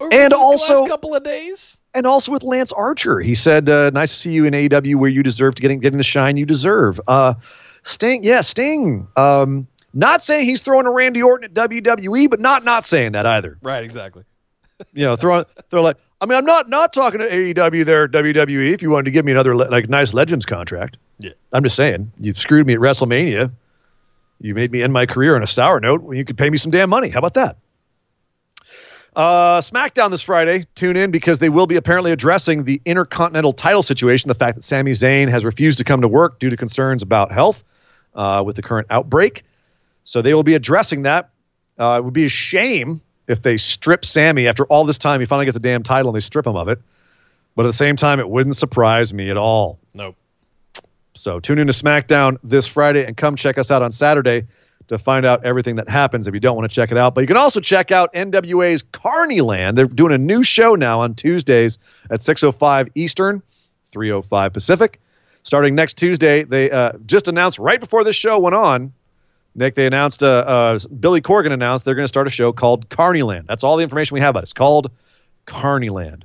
C: And
A: the
C: also-
A: last couple of days.
C: and also with Lance Archer. He said, uh, "Nice to see you in AEW, where you deserve to getting getting the shine you deserve." Uh, Sting, yeah, Sting. Um, not saying he's throwing a Randy Orton at WWE, but not not saying that either.
A: Right, exactly. *laughs*
C: You know, throwing throw like. I mean, I'm not not talking to AEW there, WWE. If you wanted to give me another le- like nice Legends contract,
A: Yeah.
C: I'm just saying you screwed me at WrestleMania. You made me end my career on a sour note. Well, you could pay me some damn money. How about that? Uh, SmackDown this Friday. Tune in because they will be apparently addressing the Intercontinental title situation. The fact that Sami Zayn has refused to come to work due to concerns about health uh, with the current outbreak. So they will be addressing that. Uh, it would be a shame if they strip Sami after all this time. He finally gets a damn title and they strip him of it. But at the same time, it wouldn't surprise me at all.
A: Nope.
C: So tune in to SmackDown this Friday and come check us out on Saturday to find out everything that happens if you don't want to check it out. But you can also check out NWA's Carnyland. They're doing a new show now on Tuesdays at 6.05 Eastern, 3.05 Pacific. Starting next Tuesday, they uh, just announced right before this show went on, Nick, they announced, uh, uh, Billy Corgan announced they're going to start a show called Carnyland. That's all the information we have about it. It's called Carnyland.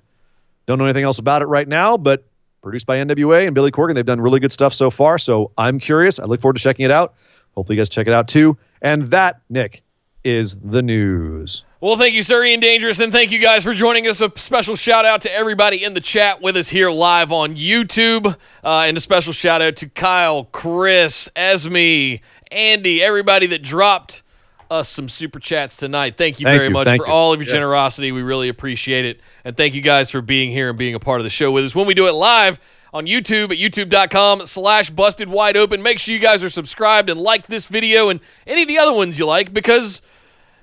C: Don't know anything else about it right now, but produced by NWA and Billy Corgan. They've done really good stuff so far. So I'm curious. I look forward to checking it out. Hopefully, you guys check it out too. And that, Nick, is the news.
A: Well, thank you, sir, Ian Dangerous, and thank you guys for joining us. A special shout out to everybody in the chat with us here live on YouTube, uh, and a special shout out to Kyle, Chris, Esme, Andy, everybody that dropped us some super chats tonight. Thank you
C: Thank
A: very
C: you,
A: much for
C: you.
A: all of your
C: Yes.
A: generosity. We really appreciate it, and thank you guys for being here and being a part of the show with us. When we do it live on YouTube at youtube.com slash busted wide open. Make sure you guys are subscribed and like this video and any of the other ones you like because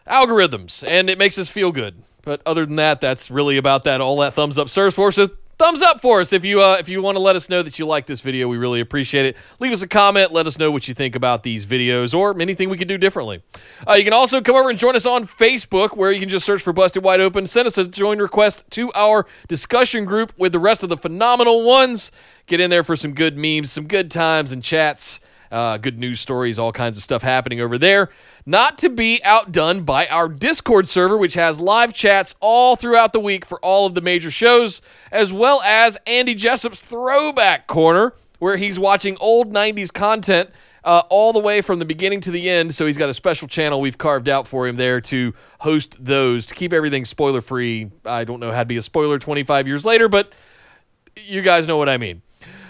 A: algorithms and it makes us feel good. But other than that, that's really about that. All that thumbs up serves for. So thumbs up for us if you uh, if you want to let us know that you like this video. We really appreciate it. Leave us a comment. Let us know what you think about these videos or anything we could do differently. Uh, you can also come over and join us on Facebook, where you can just search for Busted Wide Open. Send us a join request to our discussion group with the rest of the phenomenal ones. Get in there for some good memes, some good times and chats. Uh, good news stories, all kinds of stuff happening over there. Not to be outdone by our Discord server, which has live chats all throughout the week for all of the major shows, as well as Andy Jessup's Throwback Corner, where he's watching old 90s content uh, all the way from the beginning to the end. So he's got a special channel we've carved out for him there to host those, to keep everything spoiler free. I don't know how to be a spoiler 25 years later, but you guys know what I mean.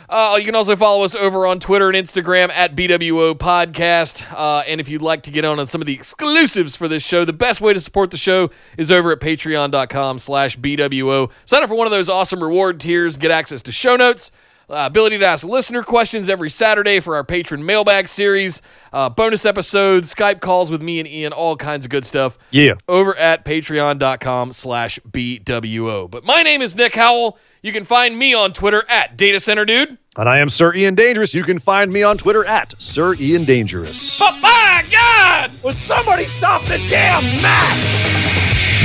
A: Uh, you can also follow us over on Twitter and Instagram at BWO Podcast. Uh, and if you'd like to get on on some of the exclusives for this show, the best way to support the show is over at patreon.com slash BWO. Sign up for one of those awesome reward tiers, get access to show notes, uh, ability to ask listener questions every Saturday for our patron mailbag series, uh, bonus episodes, Skype calls with me and Ian, all kinds of good stuff.
C: Yeah.
A: Over at patreon.com slash BWO. But my name is Nick Howell. You can find me on Twitter at Data Center Dude.
C: And I am Sir Ian Dangerous. You can find me on Twitter at Sir Ian Dangerous.
A: But my God!
C: Would somebody stop the damn match?